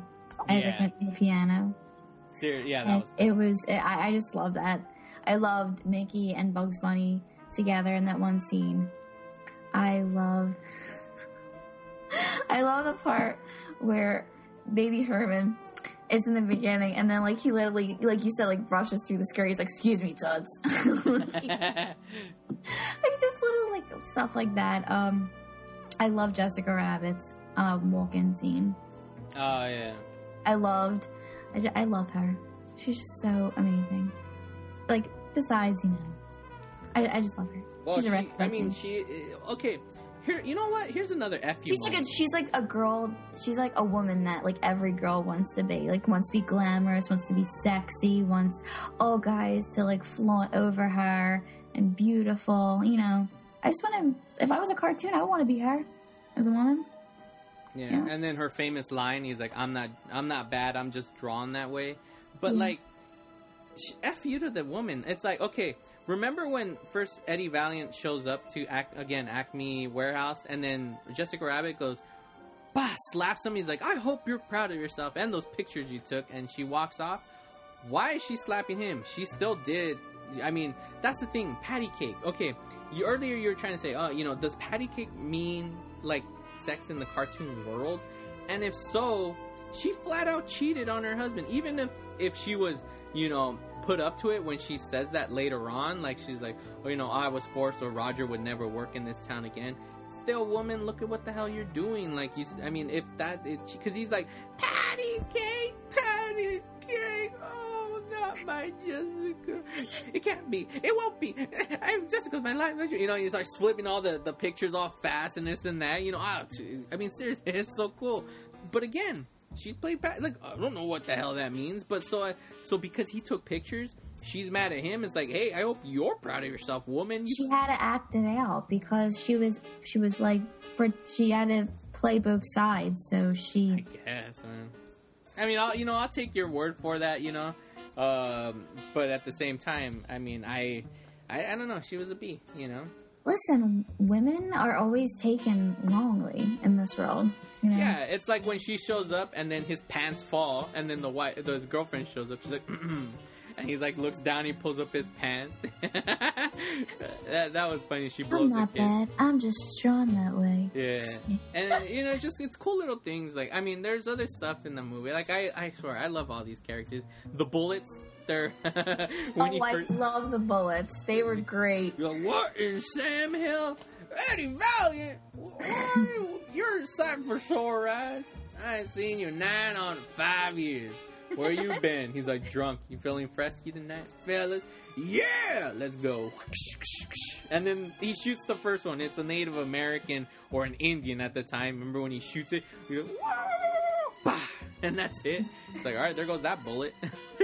at Yeah. the, the piano. Ser- yeah, that And was. it was I, I just love that. I loved Mickey and Bugs Bunny together in that one scene. I love I love the part where baby Herman it's in the beginning and then like he literally like you said like brushes through the skirt he's like excuse me tuds like just little like stuff like that um i love jessica rabbit's um walk-in scene oh yeah. I loved, I, ju- I love her. She's just so amazing. Like, besides, you know, I, I just love her. Well, she's she, a red I mean, she. Okay, here. You know what? Here's another F you. she's like a, she's like a girl. She's like a woman that like every girl wants to be. Like wants to be glamorous, wants to be sexy, wants all guys to like flaunt over her and beautiful. You know, I just want to. If I was a cartoon, I would want to be her as a woman. Yeah. Yeah. and then her famous line, he's like, "I'm not, I'm not bad. I'm just drawn that way." But Yeah. like, f you to the woman. It's like, okay, remember when first Eddie Valiant shows up to act again Acme Warehouse, and then Jessica Rabbit goes, bah, slaps him. He's like, "I hope you're proud of yourself and those pictures you took," and she walks off. Why is she slapping him? She still did. I mean, that's the thing. Patty cake. Okay, you earlier you were trying to say, oh, you know, does patty cake mean like sex in the cartoon world? And if so, she flat out cheated on her husband. Even if if she was, you know, put up to it when she says that later on. Like she's like, "Oh, you know, I was forced, or Roger would never work in this town again." Still, woman, look at what the hell you're doing. Like you, I mean, if that, because he's like, "Patty cake, patty cake." Oh, not my Jessica. It can't be. It won't be. I'm Jessica's my life. You know, he starts flipping all the the pictures off fast and this and that. You know, ah, I mean, seriously, it's so cool. But again, she played Pat. Like I don't know what the hell that means, but so I so because he took pictures, she's mad at him. It's like, hey, I hope you're proud of yourself, woman. She had to act it out because she was she was like for she had to play both sides. So she Yes, man. I mean, I'll you know I'll take your word for that. You know, um, but at the same time, I mean, I, I I don't know. She was a B. You know. listen. Women are always taken wrongly in this world. You know? Yeah, it's like when she shows up and then his pants fall, and then the white the girlfriend shows up. She's like, and he's like looks down, he pulls up his pants. that, that was funny. She blows I'm the not bad. I'm just strong that way. Yeah, and you know, just it's cool little things. Like, I mean, there's other stuff in the movie. Like, I I swear, I love all these characters. The bullets, they're oh, I first, love the bullets. They were great. you're like, what is Sam Hill? Eddie Valiant, are you? you're sight for sore eyes. I ain't seen you nine on five years. Where you been? He's like drunk. You feeling fresky tonight, fellas? Yeah, let's go. And then he shoots the first one. It's a Native American or an Indian at the time. Remember when he shoots it? He goes, and that's it. It's like, all right, there goes that bullet.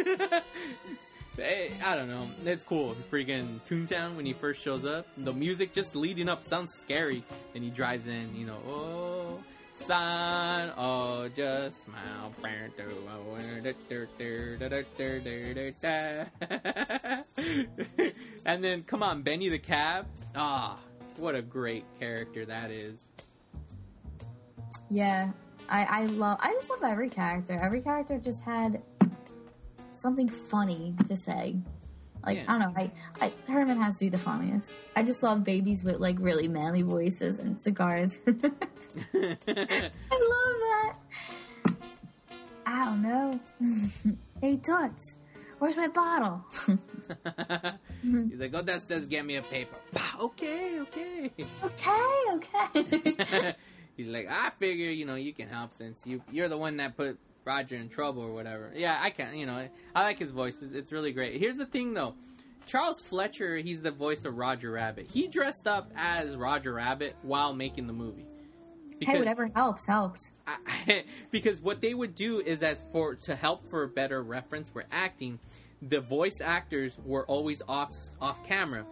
Hey, I don't know. It's cool. Freaking Toontown when he first shows up. The music just leading up sounds scary. And he drives in, you know, oh, son, oh, just smile. and then, come on, Benny the Cab. Ah, what a great character that is. Yeah, I I love. I just love every character. Every character just had something funny to say. Like Yeah. I don't know. I, I Herman has to be the funniest. I just love babies with like really manly voices and cigars. I love that. I don't know. hey Toots, where's my bottle? He's like, oh, that says get me a paper. Okay, okay. okay, okay. He's like, I figure, you know, you can help since you you're the one that put Roger in trouble or whatever. Yeah, I can't. you know, I like his voice. It's, really great. Here's the thing though. Charles Fleischer, he's the voice of Roger Rabbit. He dressed up as Roger Rabbit while making the movie. hey, whatever helps helps. I, because what they would do is that for to help for a better reference for acting, the voice actors were always off off camera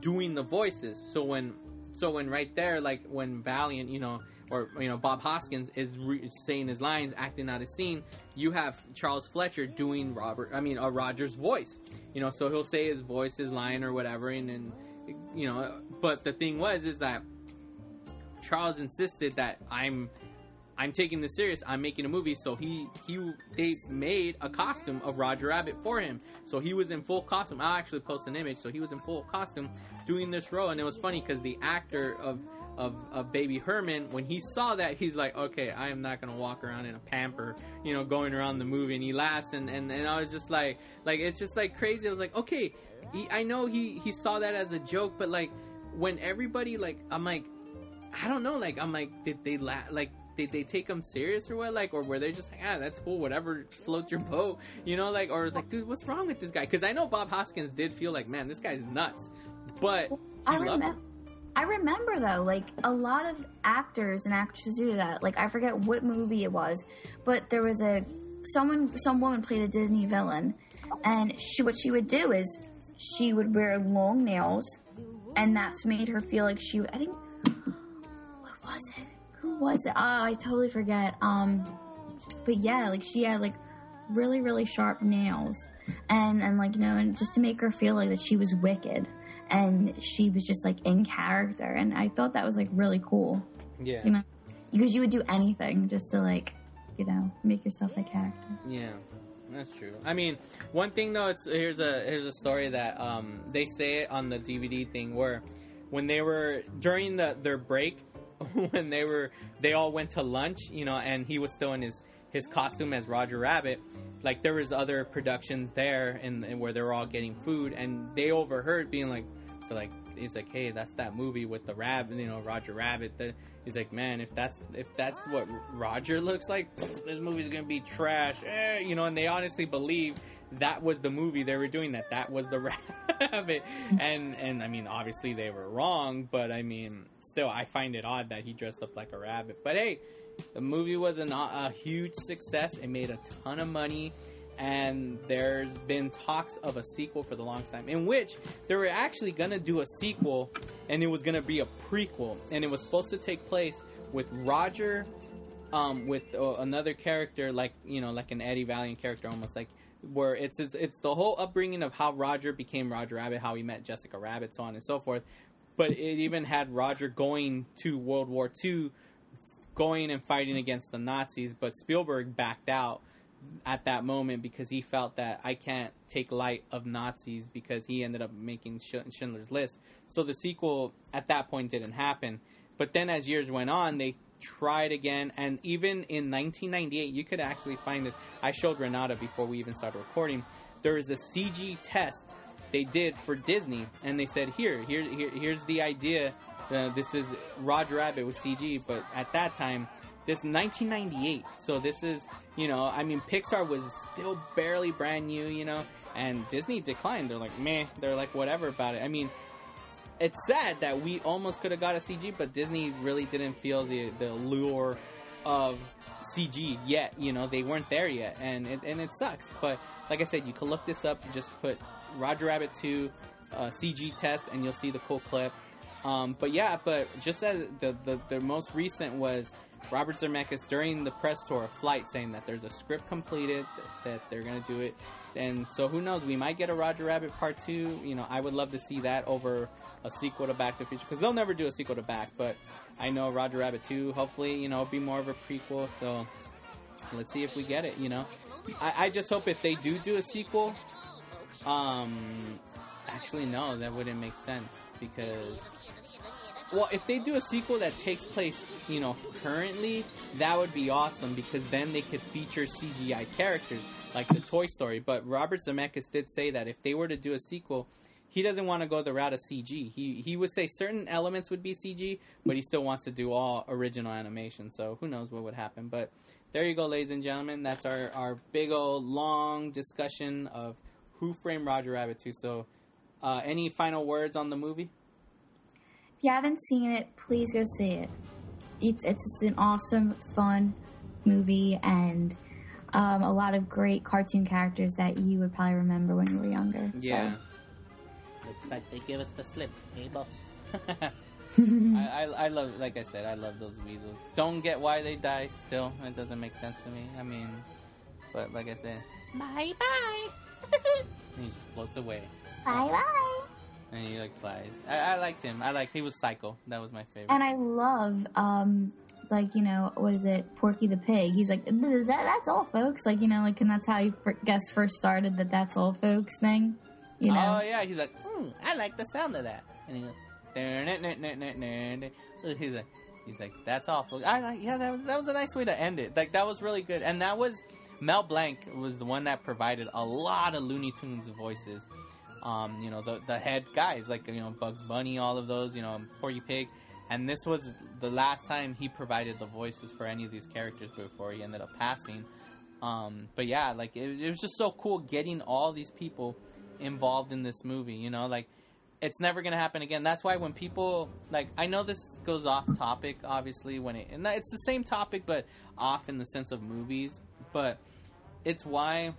doing the voices. So when so when right there, like when Valiant, you know, or you know Bob Hoskins is re- saying his lines, acting out a scene, you have Charles Fleischer doing Robert. I mean, uh, Roger's voice. You know, so he'll say his voice, his line, or whatever, and then you know. But the thing was, is that Charles insisted that I'm I'm taking this serious. I'm making a movie, so he he they made a costume of Roger Rabbit for him. So he was in full costume. I'll actually post an image. So he was in full costume doing this role, and it was funny because the actor of of, of Baby Herman, when he saw that, he's like, okay, I am not gonna walk around in a pamper, you know, going around the movie, and he laughs, and and, and I was just like, like it's just like crazy. I was like, okay, he, I know he he saw that as a joke, but like when everybody like, I'm like. I don't know. Like, I'm like, did they la- like? Did they take him serious or what? Like, or were they just like, ah, that's cool, whatever, float your boat, you know? Like, or like, dude, what's wrong with this guy? Because I know Bob Hoskins did feel like, man, this guy's nuts, but I remember. him. I remember though, like a lot of actors and actresses do that. Like I forget what movie it was, but there was a someone, some woman played a Disney villain, and she what she would do is she would wear long nails, and that's made her feel like she. I think what was it? Who was it? Ah, I totally forget. Um, but yeah, like she had like really really sharp nails, and and like you know, and just to make her feel like that she was wicked, and she was just like in character, and I thought that was like really cool, Yeah, you know, because you would do anything just to like, you know, make yourself a character. yeah, that's true. I mean, one thing though, it's here's a here's a story that um they say it on the DVD thing where when they were during the their break when they were they all went to lunch, you know, and he was still in his his costume as Roger Rabbit. Like there was other productions there, and, and where they were all getting food, and they overheard being like, like, he's like, hey, that's that movie with the rabbit, you know, Roger Rabbit. That he's like, man, if that's if that's what Roger looks like, this movie's gonna be trash, eh, you know. And they honestly believe that was the movie they were doing that that was the rabbit and and i mean obviously they were wrong but i mean still i find it odd that he dressed up like a rabbit but hey the movie was an, a huge success it made a ton of money and there's been talks of a sequel for the longest time in which they were actually gonna do a sequel and it was gonna be a prequel and it was supposed to take place with roger um, with uh, another character like you know like an eddie valiant character almost like where it's, it's it's the whole upbringing of how Roger became Roger Rabbit, how he met Jessica Rabbit, so on and so forth. But it even had Roger going to World War II, going and fighting against the Nazis. But Spielberg backed out at that moment because he felt that I can't take light of Nazis because he ended up making Schindler's List. So the sequel at that point didn't happen. But then as years went on, they tried again, and even in 1998, you could actually find this. I showed Renata before we even started recording. There is a CG test they did for Disney, and they said, "Here, here, here here's the idea. Uh, this is Roger Rabbit with CG, but at that time." This 1998, so this is, you know, I mean, Pixar was still barely brand new, you know, and Disney declined. They're like, meh, they're like, whatever about it. I mean, it's sad that we almost could have got a CG, but Disney really didn't feel the the allure of CG yet. You know, they weren't there yet, and it, and it sucks. But like I said, you can look this up. Just put Roger Rabbit two uh, CG test, and you'll see the cool clip. Um, but yeah, but just as the, the the most recent was Robert Zemeckis during the press tour of flight saying that there's a script completed, that, they're gonna do it, and so who knows? We might get a Roger Rabbit part two. You know, I would love to see that over a sequel to Back to the Future because they'll never do a sequel to Back, but I know Roger Rabbit two. Hopefully, you know, be more of a prequel. So let's see if we get it. You know, I, I just hope if they do do a sequel, um, actually no, that wouldn't make sense because well, if they do a sequel that takes place, you know, currently, that would be awesome because then they could feature CGI characters like the Toy Story. But Robert Zemeckis did say that if they were to do a sequel, he doesn't want to go the route of CG. He he would say certain elements would be CG, but he still wants to do all original animation. So who knows what would happen? But there you go, ladies and gentlemen. That's our our big old long discussion of Who Framed Roger Rabbit 2. So, uh, any final words on the movie? If you haven't seen it, please go see it. It's it's, it's an awesome, fun movie and um, a lot of great cartoon characters that you would probably remember when you were younger. Yeah. So. Looks like they give us the slip, hey boss. I, I, I love, like I said, I love those weasels. Don't get why they die. Still, it doesn't make sense to me. I mean, but like I said, Bye bye. he just floats away bye bye. And he like flies. I, I liked him. I like he was psycho. That was my favorite. And I love, um, like you know, what is it, Porky the Pig? He's like, that, that's all, folks. Like you know, like, and that's how he guess first started the "that's all, folks" thing. You know, Oh yeah, he's like, hmm, I like the sound of that. And he goes, he's like, he's like, that's awful. I like, yeah, that was that was a nice way to end it. Like that was really good, and that was Mel Blanc was the one that provided a lot of Looney Tunes voices. Um, you know, the the head guys like you know Bugs Bunny, all of those, you know, Porky Pig. And this was the last time he provided the voices for any of these characters before he ended up passing. Um, but yeah, like it, it was just so cool getting all these people involved in this movie. You know, like it's never gonna happen again. That's why when people like, I know this goes off topic, obviously, when it and it's the same topic, but off in the sense of movies. But it's why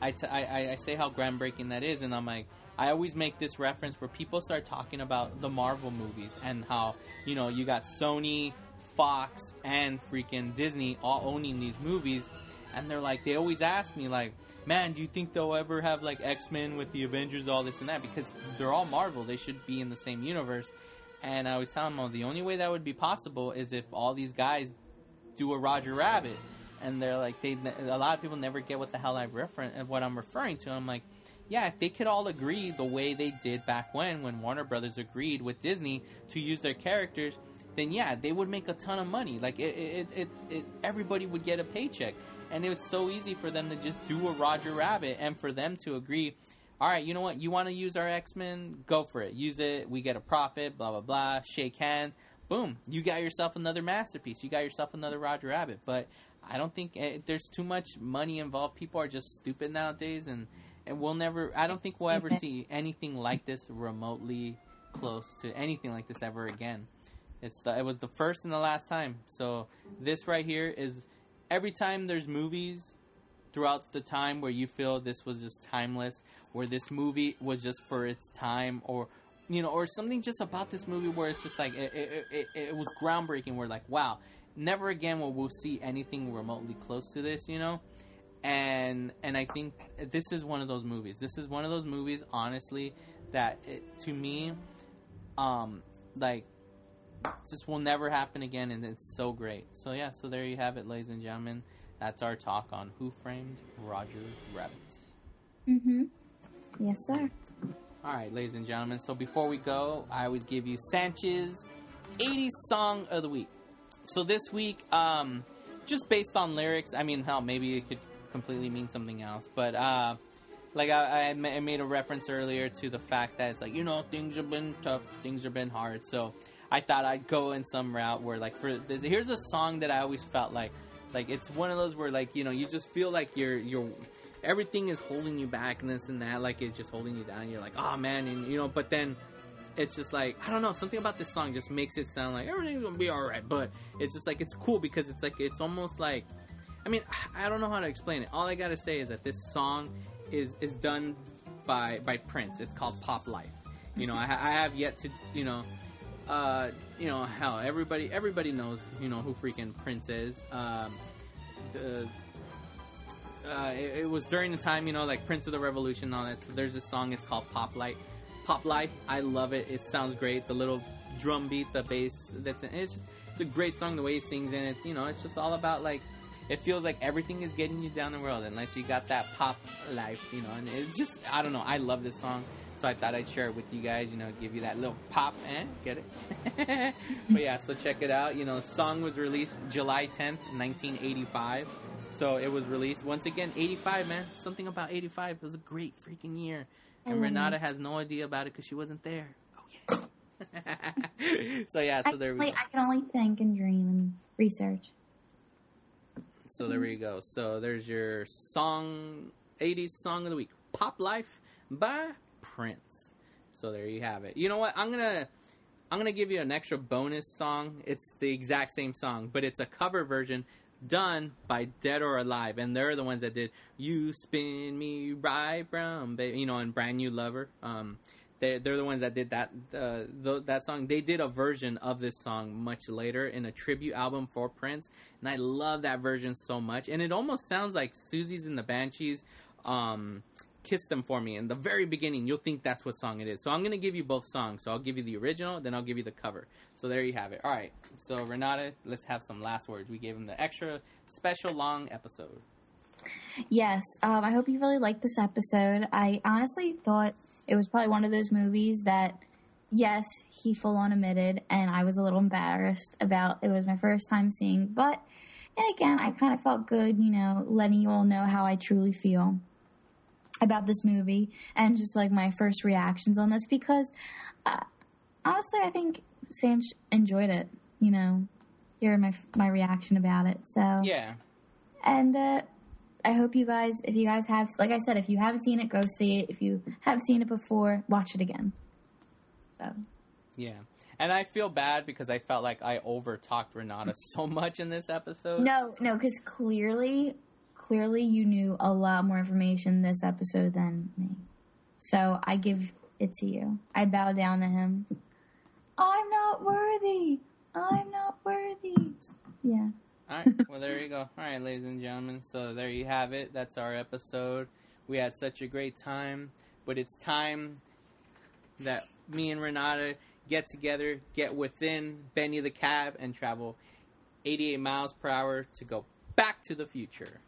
I, t- I, I say how groundbreaking that is, and I'm like, I always make this reference where people start talking about the Marvel movies and how you know you got Sony, Fox, and freaking Disney all owning these movies, and they're like, they always ask me like, man, do you think they'll ever have like X Men with the Avengers, all this and that? Because they're all Marvel, they should be in the same universe. And I always tell them, well, the only way that would be possible is if all these guys do a Roger Rabbit, and they're like, they a lot of people never get what the hell I refer what I'm referring to. I'm like, yeah, if they could all agree the way they did back when, when Warner Brothers agreed with Disney to use their characters, then yeah, they would make a ton of money. Like it, it, it, it everybody would get a paycheck, and it was so easy for them to just do a Roger Rabbit, and for them to agree. All right, you know what? You want to use our X Men? Go for it. Use it. We get a profit. Blah blah blah. Shake hands. Boom. You got yourself another masterpiece. You got yourself another Roger Rabbit. But I don't think eh, there's too much money involved. People are just stupid nowadays, and and we'll never. I don't think we'll ever see anything like this remotely close to anything like this ever again. It's the, it was the first and the last time. So this right here is every time there's movies throughout the time where you feel this was just timeless, where this movie was just for its time, or you know, or something just about this movie where it's just like it, it, it, it was groundbreaking. We're like, wow, never again will we see anything remotely close to this, you know. And and I think this is one of those movies. This is one of those movies, honestly, that it, to me, um, like this will never happen again, and it's so great. So yeah, so there you have it, ladies and gentlemen. That's our talk on Who Framed Roger Rabbit. Mm-hmm. Yes, sir. All right, ladies and gentlemen. So before we go, I always give you Sanchez 80s song of the week. So this week, um, just based on lyrics, I mean, hell, maybe it could completely mean something else, but uh, like I, I made a reference earlier to the fact that it's like you know things have been tough, things have been hard. So I thought I'd go in some route where like for here's a song that I always felt like like it's one of those where like you know you just feel like you're you're everything is holding you back and this and that like it's just holding you down. You're like oh man, and you know, but then it's just like I don't know something about this song just makes it sound like everything's gonna be all right. But it's just like it's cool because it's like it's almost like I mean I don't know how to explain it. All I gotta say is that this song is is done by by Prince. It's called Pop Life. You know I, I have yet to you know uh, you know, hell, everybody everybody knows, you know, who freaking Prince is. Um, the, uh, it, it, was during the time, you know, like Prince of the Revolution and all that. So there's a song, it's called Pop Life. Pop Life, I love it. It sounds great. The little drum beat, the bass, that's it's just it's a great song. The way he sings, and it's you know, it's just all about like it feels like everything is getting you down the road unless you got that pop life, you know. And it's just I don't know. I love this song. So I thought I'd share it with you guys, you know, give you that little pop and get it. but yeah, so check it out. You know, song was released July 10th, 1985. So it was released once again 85, man. Something about 85. It was a great freaking year. And mm-hmm. Renata has no idea about it because she wasn't there. Oh yeah. so yeah, so there we go. I can only think and dream and research. So there we go. So there's your song 80s song of the week. Pop Life by Prince. So there you have it. You know what? I'm gonna I'm gonna give you an extra bonus song. It's the exact same song, but it's a cover version done by Dead or Alive, and they're the ones that did "You Spin Me Right Round," baby. You know, and "Brand New Lover." Um, they they're the ones that did that uh, th- that song. They did a version of this song much later in a tribute album for Prince, and I love that version so much. And it almost sounds like Siouxsie's and the Banshees. Um, Kiss Them For Me. In the very beginning, you'll think that's what song it is. So I'm going to give you both songs. So I'll give you the original, then I'll give you the cover. So there you have it. All right. So Renata, let's have some last words. We gave him the extra special long episode. Yes. Um, I hope you really liked this episode. I honestly thought it was probably one of those movies that, yes, he full on admitted, and I was a little embarrassed about it was my first time seeing, but. And again, I kind of felt good, you know, letting you all know how I truly feel about this movie and just like my first reactions on this because uh, honestly, I think Sam enjoyed it. You know, hearing my my reaction about it. So yeah, and uh, I hope you guys, if you guys have, like I said, if you haven't seen it, go see it. If you have seen it before, watch it again. So yeah. And I feel bad because I felt like I over talked Renata so much in this episode. No, no, because clearly clearly you knew a lot more information this episode than me. So I give it to you. I bow down to him. I'm not worthy. I'm not worthy. Yeah. All right. Well, there you go. All right, ladies and gentlemen. So there you have it. That's our episode. We had such a great time, but it's time that me and Renata get together, get within Benny the cab, and travel 88 miles per hour to go back to the future.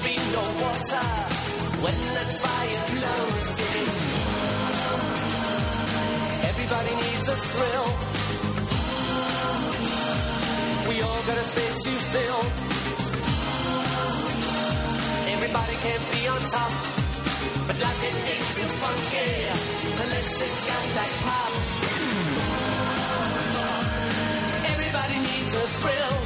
Be no water when that fire blows. It's everybody needs a thrill. We all got a space to fill. Everybody can't be on top, but life it ain't too funky unless it's got that pop. Everybody needs a thrill.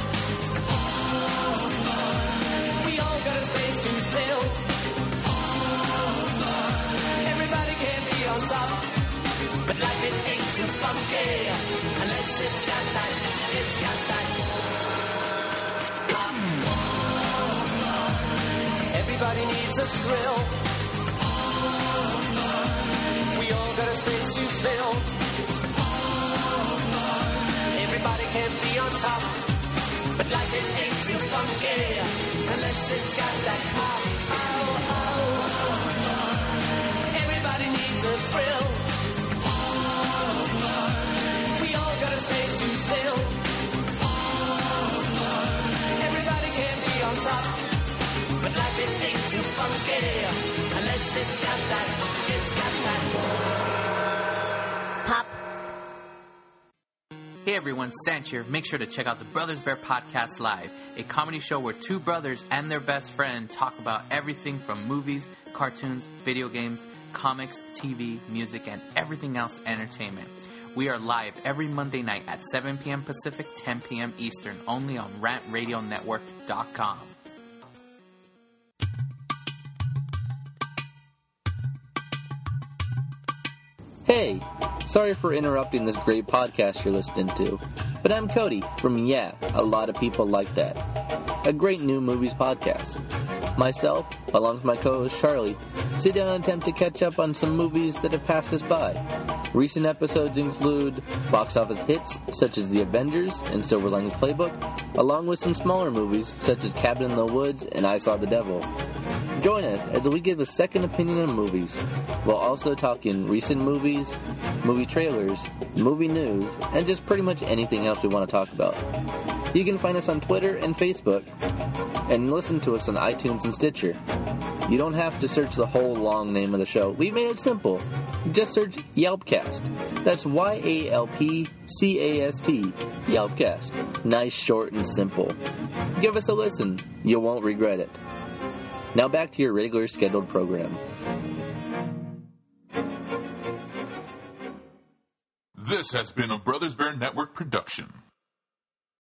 Unless it's got that, it's got that. Everybody needs a thrill. We all got a space to fill. Everybody can't be on top, but life it ain't too funky unless it's got that. Oh, oh. Too funky unless it's got that, it's got that pop. Hey everyone, Sanch here. Make sure to check out the Brothers Bear Podcast Live, a comedy show where two brothers and their best friend talk about everything from movies, cartoons, video games, comics, TV, music, and everything else entertainment. We are live every Monday night at 7 p.m. Pacific, 10 p.m. Eastern, only on rantradionetwork.com. Hey, sorry for interrupting this great podcast you're listening to, but I'm Cody from Yeah, a lot of people like that. A great new movies podcast. Myself, along with my co-host Charlie, sit down and attempt to catch up on some movies that have passed us by. Recent episodes include box office hits such as The Avengers and Silver Linings Playbook, along with some smaller movies such as Cabin in the Woods and I Saw the Devil. Join us as we give a second opinion on movies, while also talking recent movies, movie trailers, movie news, and just pretty much else we want to talk about. You can find us on Twitter and Facebook, and listen to us on iTunes and Stitcher. You don't have to search the whole long name of the show. We made it simple. Just search Yalpcast. That's Y A L P C A S T. Yalpcast. Nice, short, and simple. Give us a listen. You won't regret it. Now back to your regular scheduled program. This has been a Brothers Bear Network production.